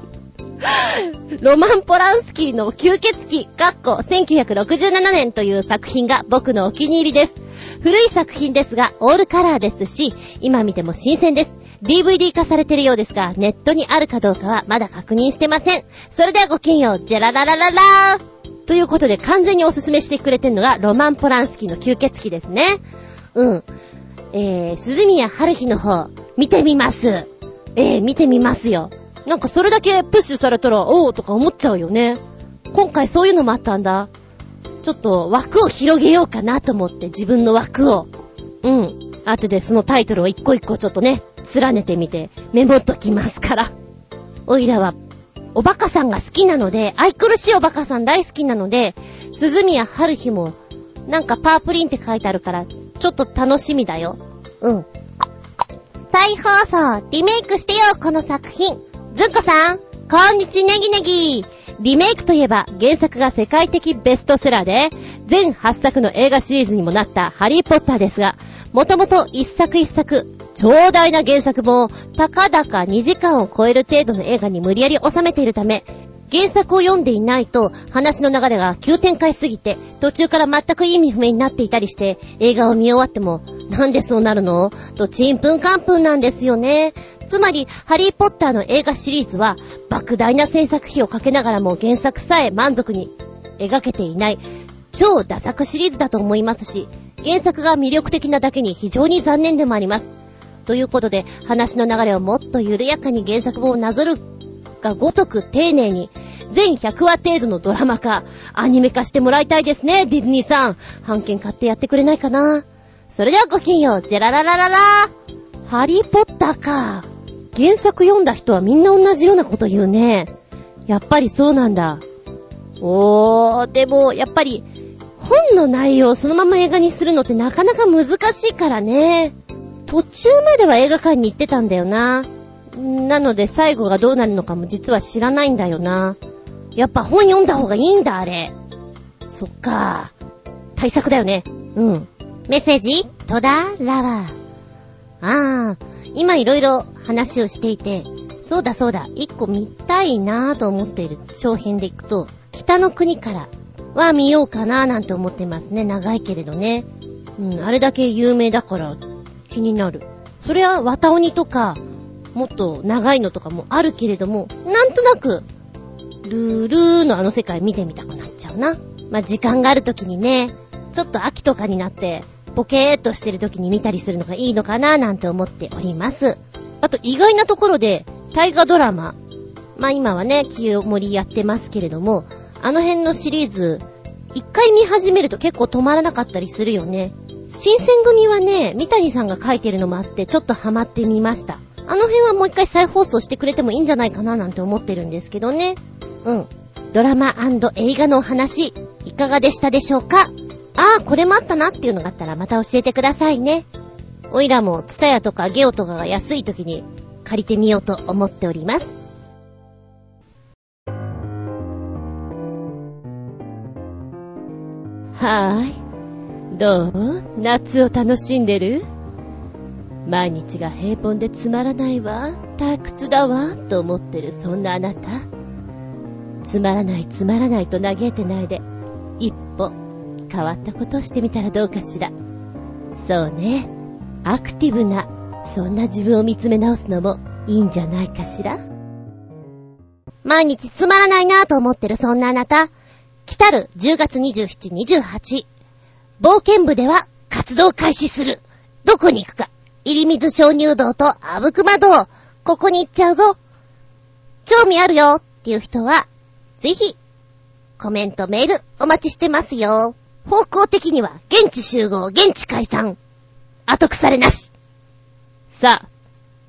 ロマン・ポランスキーの吸血鬼、かっこ1967年という作品が僕のお気に入りです。古い作品ですが、オールカラーですし、今見ても新鮮です。DVD 化されてるようですが、ネットにあるかどうかはまだ確認してません。それではごきげんよう、ジェラララララーということで完全におすすめしてくれてるのが、ロマン・ポランスキーの吸血鬼ですね。うん。えー、鈴宮春日の方、見てみます。えー、見てみますよ。なんかそれだけプッシュされたら、おーとか思っちゃうよね。今回そういうのもあったんだ。ちょっと枠を広げようかなと思って、自分の枠を。うん。後でそのタイトルを一個一個ちょっとね、連ねてみて、メモっときますから。おいらは、おバカさんが好きなので、愛くるしいおバカさん大好きなので、鈴宮春日も、なんかパープリンって書いてあるから、ちょっと楽しみだよ。うん。再放送、リメイクしてよ、この作品。ずっこさん、こんにちネギネギ。リメイクといえば原作が世界的ベストセラーで、全8作の映画シリーズにもなったハリーポッターですが、もともと1作1作、長大な原作も、たかだか2時間を超える程度の映画に無理やり収めているため、原作を読んでいないと話の流れが急展開すぎて途中から全く意味不明になっていたりして映画を見終わってもなんでそうなるの？とちんぷんかんぷんなんですよね。つまりハリーポッターの映画シリーズは莫大な制作費をかけながらも原作さえ満足に描けていない超ダ作シリーズだと思いますし原作が魅力的なだけに非常に残念でもあります。ということで話の流れをもっと緩やかに原作本をなぞるがごとく丁寧に、全100話程度のドラマ化、アニメ化してもらいたいですね、ディズニーさん。版権買ってやってくれないかな。それではごきんよう、ジェラララララハリーポッターか。原作読んだ人はみんな同じようなこと言うね。やっぱりそうなんだ。おー、でも、やっぱり、本の内容をそのまま映画にするのってなかなか難しいからね。途中までは映画館に行ってたんだよな。なので最後がどうなるのかも実は知らないんだよな。やっぱ本読んだ方がいいんだ、あれ。そっか。対策だよね。うん。メッセージ、戸田ラワー。ああ、今いろいろ話をしていて、そうだそうだ、一個見たいなぁと思っている商品でいくと、北の国からは見ようかなぁなんて思ってますね。長いけれどね。うん、あれだけ有名だから気になる。それは綿鬼とか、もっと長いのとかもあるけれども、なんとなく、ルールーのあの世界見てみたくなっちゃうな。まあ、時間がある時にね、ちょっと秋とかになって、ボケーっとしてる時に見たりするのがいいのかななんて思っております。あと意外なところで、大河ドラマ。まあ、今はね、清盛やってますけれども、あの辺のシリーズ、一回見始めると結構止まらなかったりするよね。新選組はね、三谷さんが書いてるのもあって、ちょっとハマってみました。あの辺はもう一回再放送してくれてもいいんじゃないかななんて思ってるんですけどね。うん。ドラマ映画のお話、いかがでしたでしょうか？ああ、これもあったなっていうのがあったらまた教えてくださいね。おいらもツタヤとかゲオとかが安い時に借りてみようと思っております。はーい。どう？夏を楽しんでる？毎日が平凡でつまらないわ、退屈だわ、と思ってるそんなあなた。つまらないつまらないと嘆いてないで、一歩変わったことをしてみたらどうかしら。そうね。アクティブな、そんな自分を見つめ直すのもいいんじゃないかしら。毎日つまらないなぁと思ってるそんなあなた。来たる10月27、28。冒険部では活動開始する。どこに行くか。入水鍾乳洞とあぶくま洞。ここに行っちゃうぞ。興味あるよっていう人は、ぜひ、コメント、メール、お待ちしてますよ。方向的には、現地集合、現地解散。後腐れなし。さ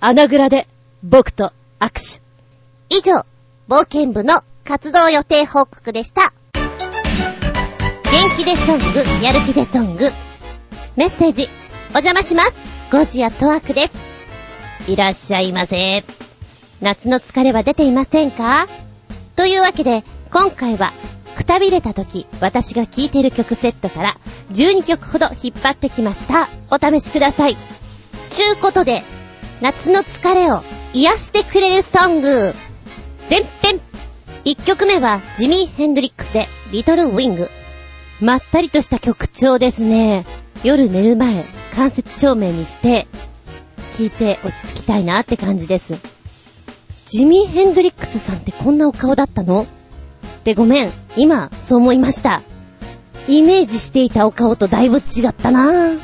あ、穴蔵で、僕と握手。以上、冒険部の活動予定報告でした。元気でソング、やる気でソング。メッセージ、お邪魔します。ゴジアトワークです。いらっしゃいませ。夏の疲れは出ていませんか？というわけで、今回は、くたびれた時、私が聴いてる曲セットから、12曲ほど引っ張ってきました。お試しください。ちゅうことで、夏の疲れを癒してくれるソング、前編。1曲目は、ジミー・ヘンドリックスで、リトル・ウィング。まったりとした曲調ですね。夜寝る前、間接照明にして、聴いて落ち着きたいなって感じです。ジミー・ヘンドリックスさんってこんなお顔だったの？ってごめん、今、そう思いました。イメージしていたお顔とだいぶ違ったなぁ。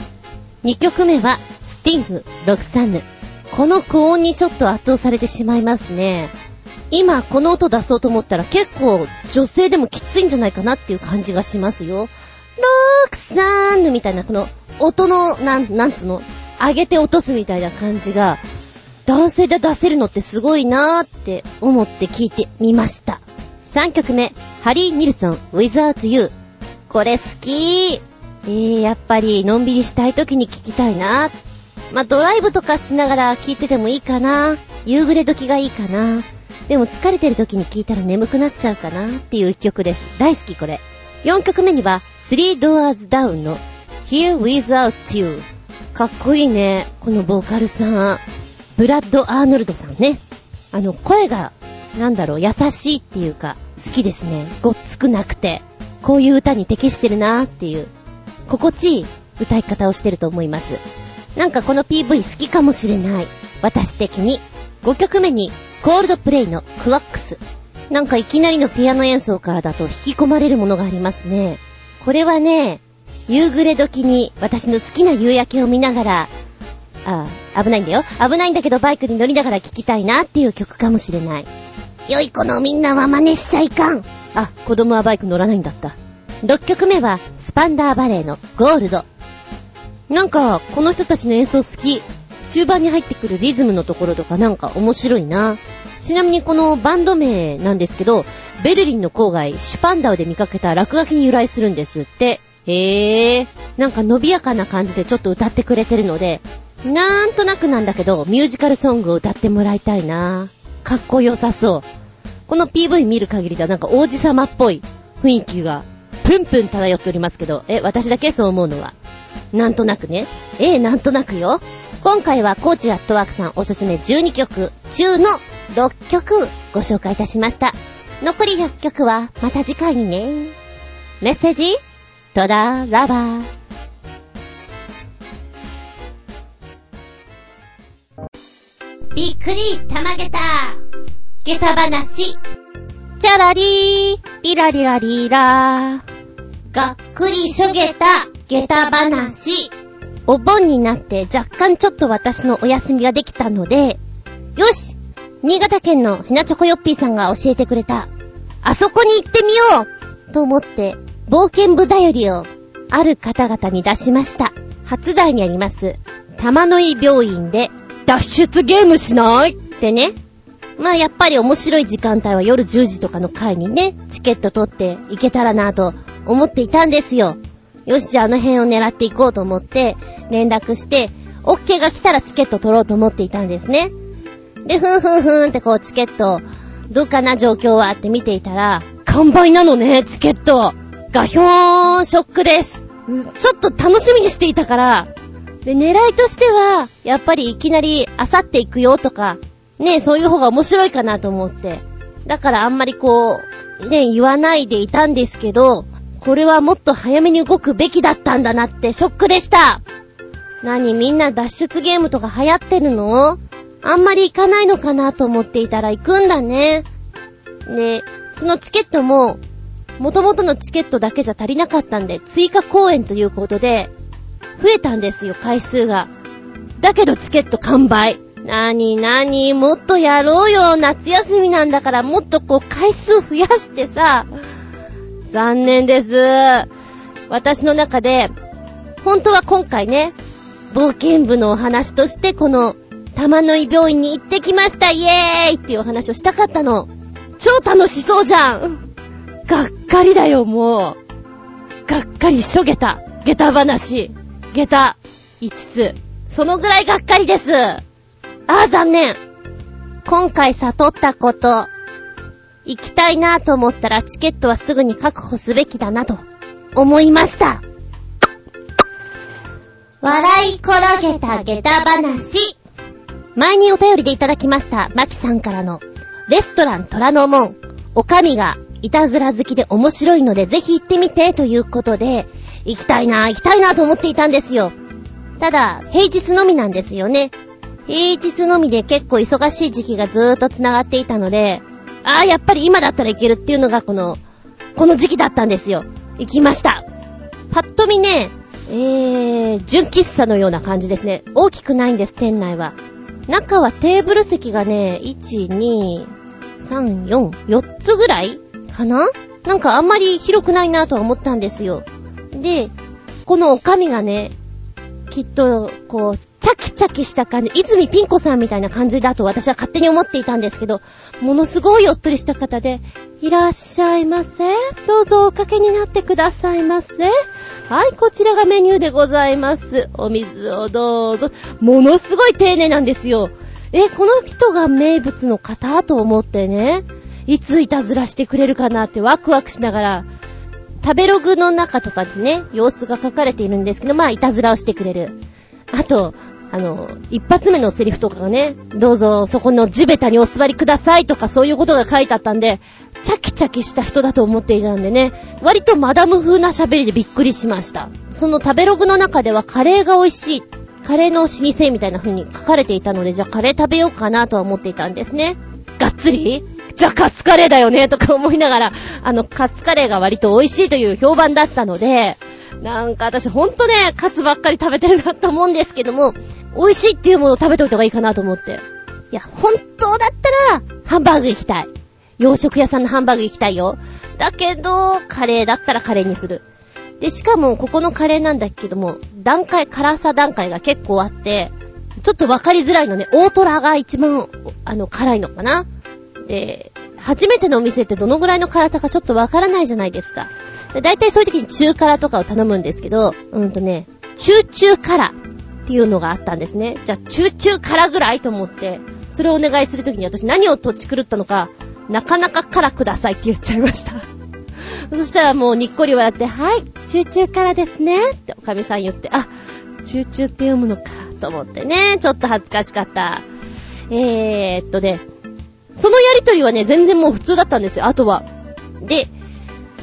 2曲目は、スティング、ロクサンヌ。この高音にちょっと圧倒されてしまいますね。今この音出そうと思ったら結構女性でもきついんじゃないかなっていう感じがしますよ。ロクサンヌみたいなこの音の、なん、なんつうの、上げて落とすみたいな感じが、男性で出せるのってすごいなーって思って聞いてみました。3曲目、ハリー・ニルソン、Without You。これ好きー。えー、やっぱりのんびりしたい時に聞きたいなー。まあ、ドライブとかしながら聞いててもいいかな。夕暮れ時がいいかな。でも疲れてる時に聴いたら眠くなっちゃうかなっていう一曲です。大好きこれ。4曲目には、Three Doors Down の Here Without You。かっこいいね。このボーカルさん。ブラッド・アーノルドさんね。あの、声が、なんだろう、優しいっていうか、好きですね。ごっつくなくて、こういう歌に適してるなーっていう、心地いい歌い方をしてると思います。なんかこの PV 好きかもしれない。私的に。5曲目にコールドプレイのクワックス。なんかいきなりのピアノ演奏からだと引き込まれるものがありますね。これはね、夕暮れ時に私の好きな夕焼けを見ながら、ああ、危ないんだよ。危ないんだけどバイクに乗りながら聴きたいなっていう曲かもしれない。良い子のみんなは真似しちゃいかん。あ、子供はバイク乗らないんだった。6曲目は、スパンダーバレーのゴールド。なんか、この人たちの演奏好き。中盤に入ってくるリズムのところとかなんか面白いな。ちなみにこのバンド名なんですけど、ベルリンの郊外、シュパンダウで見かけた落書きに由来するんですって。へー。なんか伸びやかな感じでちょっと歌ってくれてるので、なんとなくなんだけど、ミュージカルソングを歌ってもらいたいな。かっこよさそう。この PV 見る限りではなんか王子様っぽい雰囲気が、プンプン漂っておりますけど、え、私だけ？そう思うのは。なんとなくね。ええ、なんとなくよ。今回はコーチアットワークさんおすすめ12曲中の6曲ご紹介いたしました。残り100曲はまた次回にね。メッセージ？トダラバー。びっくりたまげた。下駄話。ちチャラリー、リラリラリーラー。がっくりしょげた、下駄話。お盆になって若干ちょっと私のお休みができたので、よし新潟県のひなチョコヨッピーさんが教えてくれた、あそこに行ってみようと思って、冒険部だよりを、ある方々に出しました。初台にあります、玉の井病院で、脱出ゲームしない？ってね。まあやっぱり面白い時間帯は夜10時とかの回にね、チケット取って行けたらなぁと思っていたんですよ。よし、じゃああの辺を狙っていこうと思って、連絡して、OK が来たらチケット取ろうと思っていたんですね。で、ふんふんふんってこうチケット、どうかな状況はって見ていたら、完売なのね、チケット。ガヒョーン、ショックです。ちょっと楽しみにしていたから、で、狙いとしては、やっぱりいきなり、あさって行くよとか、ね、そういう方が面白いかなと思って。だからあんまりこう、ね、言わないでいたんですけど、これはもっと早めに動くべきだったんだなってショックでした。何みんな脱出ゲームとか流行ってるの？あんまり行かないのかなと思っていたら行くんだね。で、そのチケットも、元々のチケットだけじゃ足りなかったんで、追加公演ということで、増えたんですよ、回数が。だけどチケット完売。なになに、もっとやろうよ。夏休みなんだから、もっとこう回数増やしてさ。残念です。私の中で、本当は今回ね、冒険部のお話としてこの玉の井病院に行ってきましたイエーイっていうお話をしたかったの。超楽しそうじゃんがっかりだよ、もう。がっかりしょげた。下駄話。下駄。5つ。そのぐらいがっかりです。ああ、残念。今回悟ったこと。行きたいなと思ったらチケットはすぐに確保すべきだなと思いました。笑い転げた下駄話。前にお便りでいただきました、マキさんからの、レストラン虎ノ門、おかみがいたずら好きで面白いのでぜひ行ってみてということで、行きたいな、行きたいなと思っていたんですよ。ただ、平日のみなんですよね。平日のみで結構忙しい時期がずーっと繋がっていたので、ああ、やっぱり今だったらいけるっていうのがこの、この時期だったんですよ。行きました。パッと見ね、えー、純喫茶のような感じですね。大きくないんです、店内は。中はテーブル席がね、1、2、3、4、4つぐらいかな？なんかあんまり広くないなとは思ったんですよ。で、このおかみがね、きっと、こう、チャキチャキした感じ、泉ピン子さんみたいな感じだと私は勝手に思っていたんですけど、ものすごいおっとりした方で、いらっしゃいませ。どうぞおかけになってくださいませ。はい、こちらがメニューでございます。お水をどうぞ。ものすごい丁寧なんですよ。え、この人が名物の方？と思ってね、いついたずらしてくれるかなってワクワクしながら、食べログの中とかでね、様子が書かれているんですけど、まあ、いたずらをしてくれる。あと、あの、一発目のセリフとかがね、どうぞそこの地べたにお座りくださいとかそういうことが書いてあったんで、チャキチャキした人だと思っていたんでね、割とマダム風な喋りでびっくりしました。その食べログの中ではカレーが美味しい、カレーの老舗みたいな風に書かれていたので、じゃあカレー食べようかなとは思っていたんですね。がっつりじゃあカツカレーだよねとか思いながら、あの、カツカレーが割と美味しいという評判だったので、なんか私ほんとね、カツばっかり食べてるなと思うんですけども、美味しいっていうものを食べといた方がいいかなと思って。いや、本当だったら、ハンバーグ行きたい。洋食屋さんのハンバーグ行きたいよ。だけど、カレーだったらカレーにする。で、しかも、ここのカレーなんだけども、段階、辛さ段階が結構あって、ちょっとわかりづらいのね。大トラが一番、あの、辛いのかなで、初めてのお店ってどのぐらいの辛さかちょっとわからないじゃないですか。で、大体そういう時に中辛とかを頼むんですけど、うんとね、中中辛っていうのがあったんですね。じゃあ、中中辛ぐらいと思って、それをお願いするときに私何を土地狂ったのか、なかなか辛くださいって言っちゃいました。<laughs> そしたらもうにっこり笑って、はい、中中辛ですねっておかみさん言って、あ、中中って読むのかと思ってね、ちょっと恥ずかしかった。えーっとね、そのやりとりはね、全然もう普通だったんですよ、あとは。で、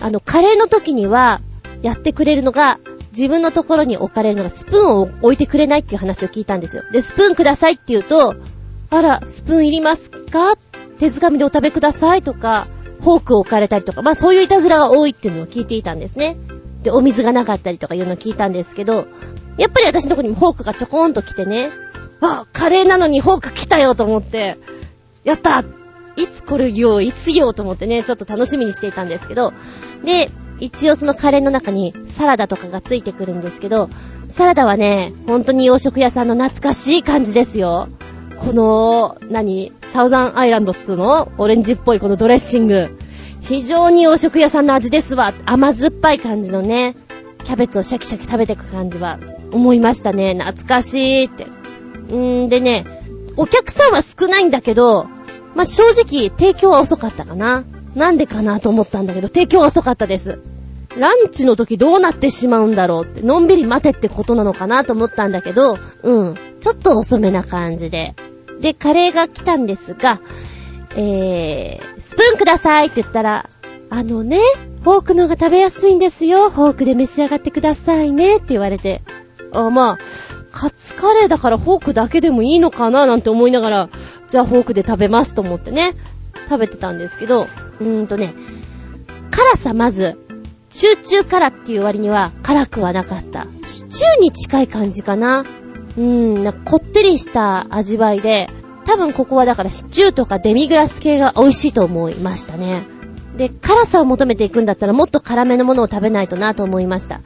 あの、カレーの時には、やってくれるのが、自分のところに置かれるのがスプーンを置いてくれないっていう話を聞いたんですよ。で、スプーンくださいって言うと、あら、スプーンいりますか？手づかみでお食べくださいとか、フォークを置かれたりとか、まあそういういたずらが多いっていうのを聞いていたんですね。で、お水がなかったりとかいうのを聞いたんですけど、やっぱり私のとこにもフォークがちょこんと来てね、あ、カレーなのにフォーク来たよと思って、やったいつこれ言おう、いつ言おうと思ってね、ちょっと楽しみにしていたんですけど、で、一応そのカレーの中にサラダとかがついてくるんですけど、サラダはね、本当に洋食屋さんの懐かしい感じですよ。この、何サウザンアイランドっつうの？オレンジっぽいこのドレッシング。非常に洋食屋さんの味ですわ。甘酸っぱい感じのね、キャベツをシャキシャキ食べていく感じは思いましたね。懐かしいって。んーでね、お客さんは少ないんだけど、まあ、正直提供は遅かったかな。なんでかなと思ったんだけど、提供は遅かったです。ランチの時どうなってしまうんだろうって、のんびり待てってことなのかなと思ったんだけど、うん。ちょっと遅めな感じで。で、カレーが来たんですが、えー、スプーンくださいって言ったら、あのね、フォークの方が食べやすいんですよ。フォークで召し上がってくださいねって言われて。あ、まあ、カツカレーだからフォークだけでもいいのかななんて思いながら、じゃあフォークで食べますと思ってね、食べてたんですけど、うーんとね、辛さまず、チューチュー辛っていう割には辛くはなかった。シチューに近い感じかな。うーん、なんかこってりした味わいで、多分ここはだからシチューとかデミグラス系が美味しいと思いましたね。で、辛さを求めていくんだったらもっと辛めのものを食べないとなと思いました。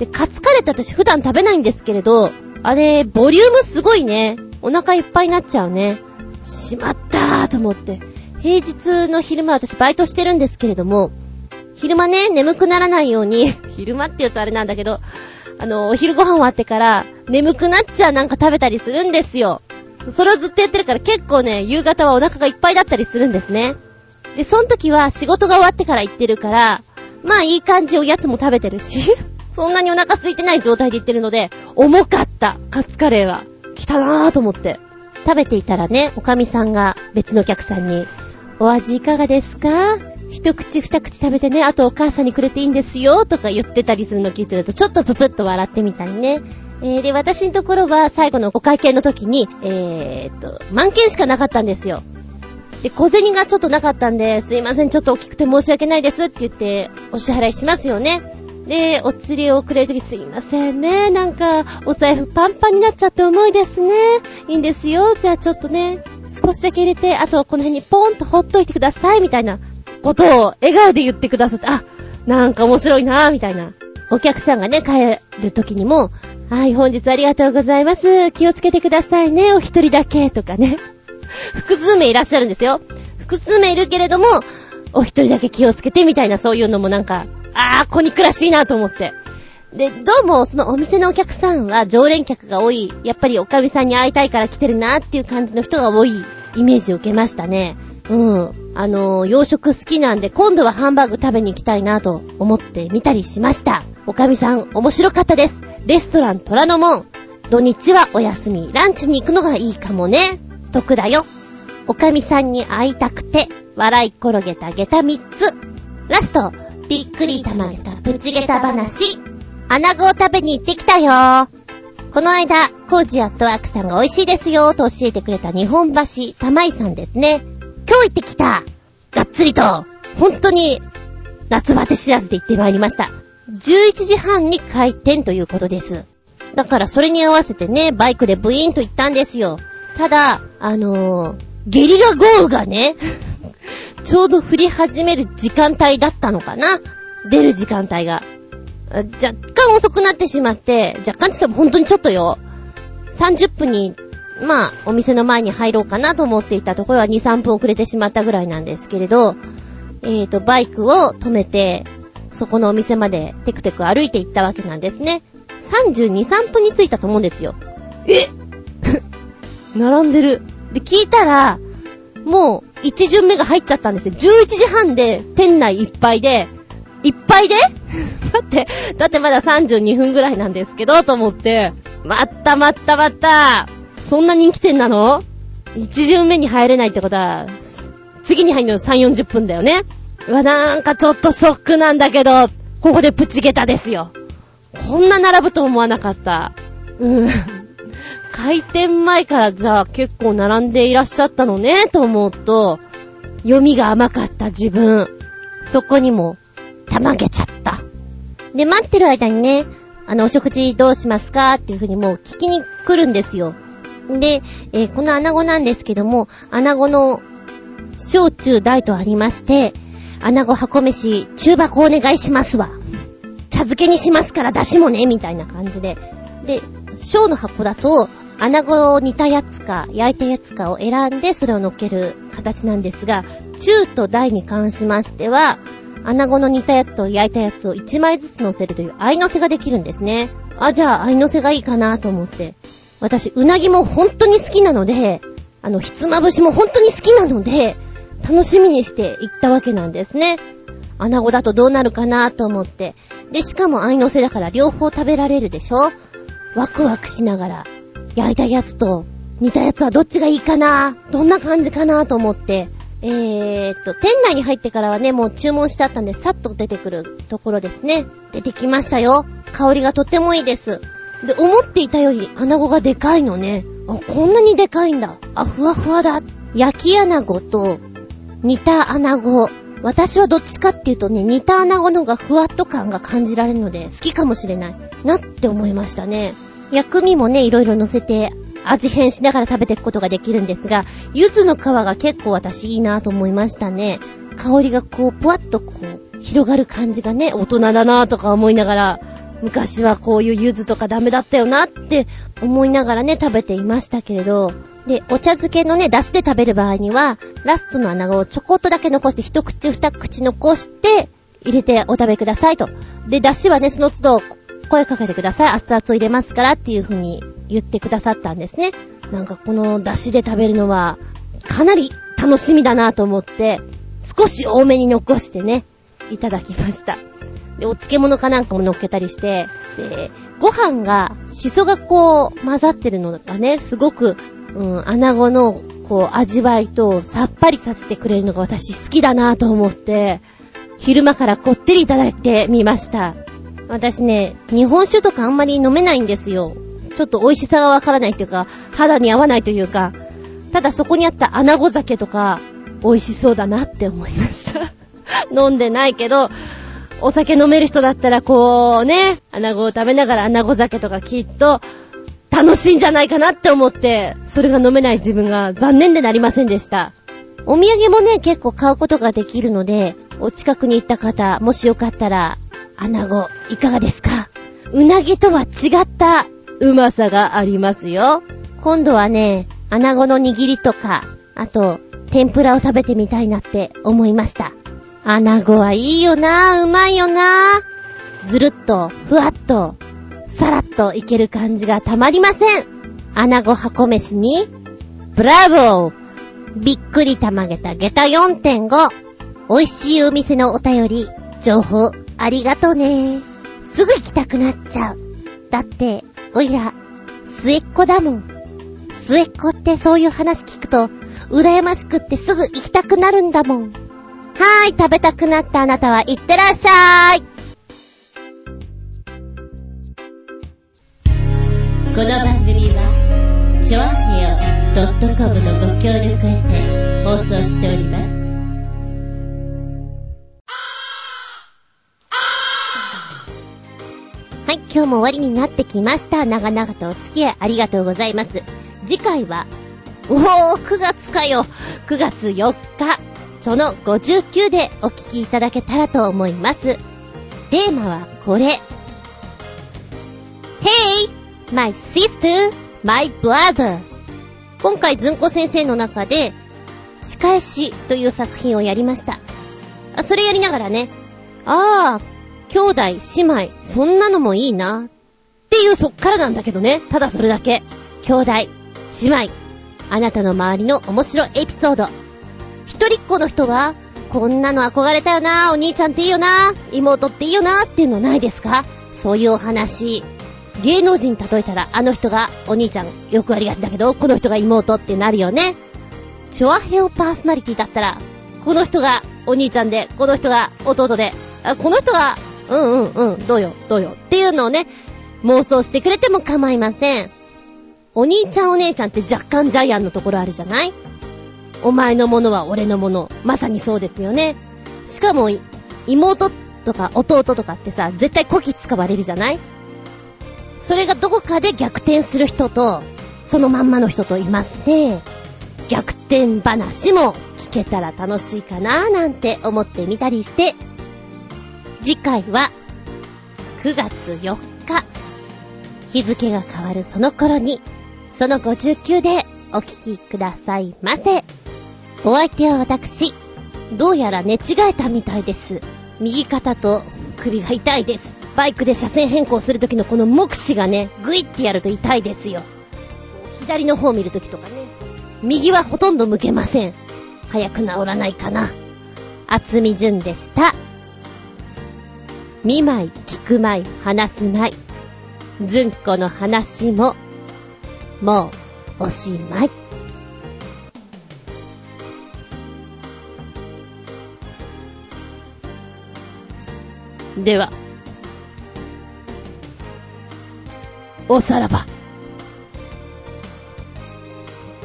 で、カツカレーって私普段食べないんですけれど、あれ、ボリュームすごいね。お腹いっぱいになっちゃうね。しまったーと思って。平日の昼間私バイトしてるんですけれども、昼間ね、眠くならないように、<laughs> 昼間って言うとあれなんだけど、あの、お昼ご飯終わってから、眠くなっちゃうなんか食べたりするんですよ。それをずっとやってるから結構ね、夕方はお腹がいっぱいだったりするんですね。で、その時は仕事が終わってから行ってるから、まあいい感じおやつも食べてるし、<laughs> そんなにお腹空いてない状態で行ってるので、重かった、カツカレーは。来たなぁと思って。食べていたらね、おかみさんが別のお客さんに、お味いかがですか？一口二口食べてね、あとお母さんにくれていいんですよ、とか言ってたりするの聞いてると、ちょっとププッと笑ってみたりね。えー、で、私のところは最後のお会計の時に、えー、っと、満件しかなかったんですよ。で、小銭がちょっとなかったんで、すいません、ちょっと大きくて申し訳ないですって言って、お支払いしますよね。で、お釣りをくれるときすいませんね。なんか、お財布パンパンになっちゃって重いですね。いいんですよ。じゃあちょっとね、少しだけ入れて、あとこの辺にポンとほっといてください、みたいなことを笑顔で言ってくださって、あ、なんか面白いなぁみたいな。お客さんがね、帰る時にも、はい、本日ありがとうございます。気をつけてくださいね、お一人だけ、とかね。複数名いらっしゃるんですよ。複数名いるけれども、お一人だけ気をつけて、みたいなそういうのもなんか、あー、子憎らしいなと思って。で、どうも、そのお店のお客さんは常連客が多い。やっぱりおかみさんに会いたいから来てるなっていう感じの人が多いイメージを受けましたね。うん。あのー、洋食好きなんで、今度はハンバーグ食べに行きたいなと思ってみたりしました。おかみさん、面白かったです。レストラン虎ノ門。土日はお休み。ランチに行くのがいいかもね。得だよ。おかみさんに会いたくて、笑い転げた下駄3つ。ラスト、びっくりたまげたプチ下駄話。穴子を食べに行ってきたよ。この間、コージアットワークさんが美味しいですよと教えてくれた日本橋玉井さんですね。今日行ってきたがっつりと本当に夏バテ知らずで行ってまいりました。11時半に開店ということです。だからそれに合わせてね、バイクでブイーンと行ったんですよ。ただ、あのー、ゲリラ豪雨がね、ちょうど降り始める時間帯だったのかな？出る時間帯が。若干遅くなってしまって、若干って言っても本当にちょっとよ。30分に、まあ、お店の前に入ろうかなと思っていたところは2、3分遅れてしまったぐらいなんですけれど、えーと、バイクを止めて、そこのお店までテクテク歩いて行ったわけなんですね。32、3分に着いたと思うんですよ。え？<laughs> 並んでる。で、聞いたら、もう、1巡目が入っちゃったんですよ。11時半で、店内いっぱいで、いっぱいで？<laughs> だって、だってまだ32分ぐらいなんですけど、と思って、待った待った待ったそんな人気店なの ?1 巡目に入れないってことは、次に入るの3、40分だよね。うわ、なんかちょっとショックなんだけど、ここでプチゲタですよ。こんな並ぶと思わなかった。うん。開店前からじゃあ結構並んでいらっしゃったのね、と思うと、読みが甘かった自分。そこにも、たまげちゃった。で、待ってる間にね、あの、お食事どうしますか？っていうふうにもう聞きに来るんですよ。で、えー、この穴子なんですけども、穴子の小中大とありまして、穴子箱飯、中箱お願いしますわ。茶漬けにしますから出汁もね、みたいな感じで。で、小の箱だと、穴子を煮たやつか、焼いたやつかを選んで、それを乗っける形なんですが、中と大に関しましては、穴子の煮たやつと焼いたやつを1枚ずつ乗せるという合い乗せができるんですね。あ、じゃあ合い乗せがいいかなと思って。私、うなぎも本当に好きなので、あの、ひつまぶしも本当に好きなので、楽しみにして行ったわけなんですね。穴子だとどうなるかなと思って。で、しかも合いのせだから両方食べられるでしょ？ワクワクしながら、焼いたやつと煮たやつはどっちがいいかなどんな感じかなと思って、えーっと、店内に入ってからはね、もう注文してあったんで、さっと出てくるところですね。出てきましたよ。香りがとってもいいです。で、思っていたより穴子がでかいのね。あ、こんなにでかいんだ。あ、ふわふわだ。焼き穴子と煮た穴子。私はどっちかっていうとね、煮た穴子の方がふわっと感が感じられるので、好きかもしれない。なって思いましたね。薬味もね、いろいろ乗せて、味変しながら食べていくことができるんですが、柚子の皮が結構私いいなと思いましたね。香りがこう、ぷわっとこう、広がる感じがね、大人だなとか思いながら、昔はこういう柚子とかダメだったよなって思いながらね、食べていましたけれど、で、お茶漬けのね、出汁で食べる場合には、ラストの穴子をちょこっとだけ残して、一口二口残して、入れてお食べくださいと。で、出汁はね、その都度声かけてください。熱々を入れますからっていう風に言ってくださったんですね。なんかこの出汁で食べるのは、かなり楽しみだなと思って、少し多めに残してね、いただきました。で、お漬物かなんかも乗っけたりして、で、ご飯が、シソがこう、混ざってるのがね、すごく、うん、穴子の、こう、味わいと、さっぱりさせてくれるのが私好きだなと思って、昼間からこってりいただいてみました。私ね、日本酒とかあんまり飲めないんですよ。ちょっと美味しさがわからないというか、肌に合わないというか、ただそこにあった穴子酒とか、美味しそうだなって思いました。<laughs> 飲んでないけど、お酒飲める人だったらこうね、穴子を食べながら穴子酒とかきっと楽しいんじゃないかなって思って、それが飲めない自分が残念でなりませんでした。お土産もね、結構買うことができるので、お近くに行った方、もしよかったら、穴子、いかがですか？うなぎとは違ったうまさがありますよ。今度はね、穴子の握りとか、あと、天ぷらを食べてみたいなって思いました。穴子はいいよなぁうまいよなぁずるっと、ふわっと、さらっといける感じがたまりません。穴子箱飯に、ブラボーびっくりたまげた下駄4.5。美味しいお店のお便り、情報、ありがとうね。すぐ行きたくなっちゃう。だって、おいら、末っ子だもん。末っ子ってそういう話聞くと、羨ましくってすぐ行きたくなるんだもん。はーい、食べたくなったあなたはいってらっしゃーい。この番組は、ちょあへよ .com のご協力へて放送しております。今日も終わりになってきました。長々とお付き合いありがとうございます。次回は、おー、9月かよ。9月4日。その59でお聞きいただけたらと思います。テーマはこれ。Hey! My sister! My brother! 今回ずんこ先生の中で、仕返しという作品をやりました。それやりながらね、ああ、兄弟、姉妹、そんなのもいいな。っていうそっからなんだけどね。ただそれだけ。兄弟、姉妹、あなたの周りの面白いエピソード、一人っ子の人は、こんなの憧れたよな、お兄ちゃんっていいよな、妹っていいよな、っていうのないですかそういうお話。芸能人例えたら、あの人がお兄ちゃん、よくありがちだけど、この人が妹ってなるよね。チョアヘオパーソナリティだったら、この人がお兄ちゃんで、この人が弟で、この人が、うんうんうん、どうよ、どうよ、っていうのをね、妄想してくれても構いません。お兄ちゃんお姉ちゃんって若干ジャイアンのところあるじゃない？お前のものは俺のもの。まさにそうですよね。しかも、妹とか弟とかってさ、絶対こき使われるじゃない？それがどこかで逆転する人と、そのまんまの人といますね。逆転話も聞けたら楽しいかななんて思ってみたりして、次回は9月4日、日付が変わるその頃に、その59でお聞きくださいませ。お相手は私、どうやら寝違えたみたいです。右肩と首が痛いです。バイクで車線変更するときのこの目視がね、グイってやると痛いですよ。左の方見るときとかね。右はほとんど向けません。早く治らないかな。厚み順でした。見舞い、聞く舞い、話す舞い。ずんこの話も、もう、おしまい。では、おさらば。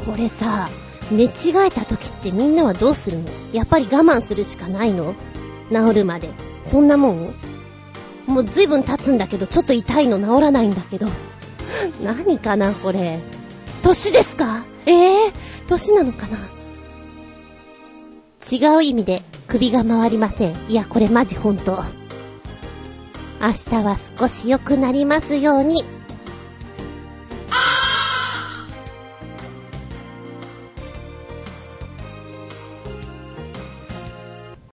これさ、寝違えた時ってみんなはどうするの？やっぱり我慢するしかないの？治るまで。そんなもん？もう随分経つんだけど、ちょっと痛いの治らないんだけど。<laughs> 何かな、これ。年ですか？ええー、年なのかな？違う意味で首が回りません。いや、これマジほんと。明日は少し良くなりますように。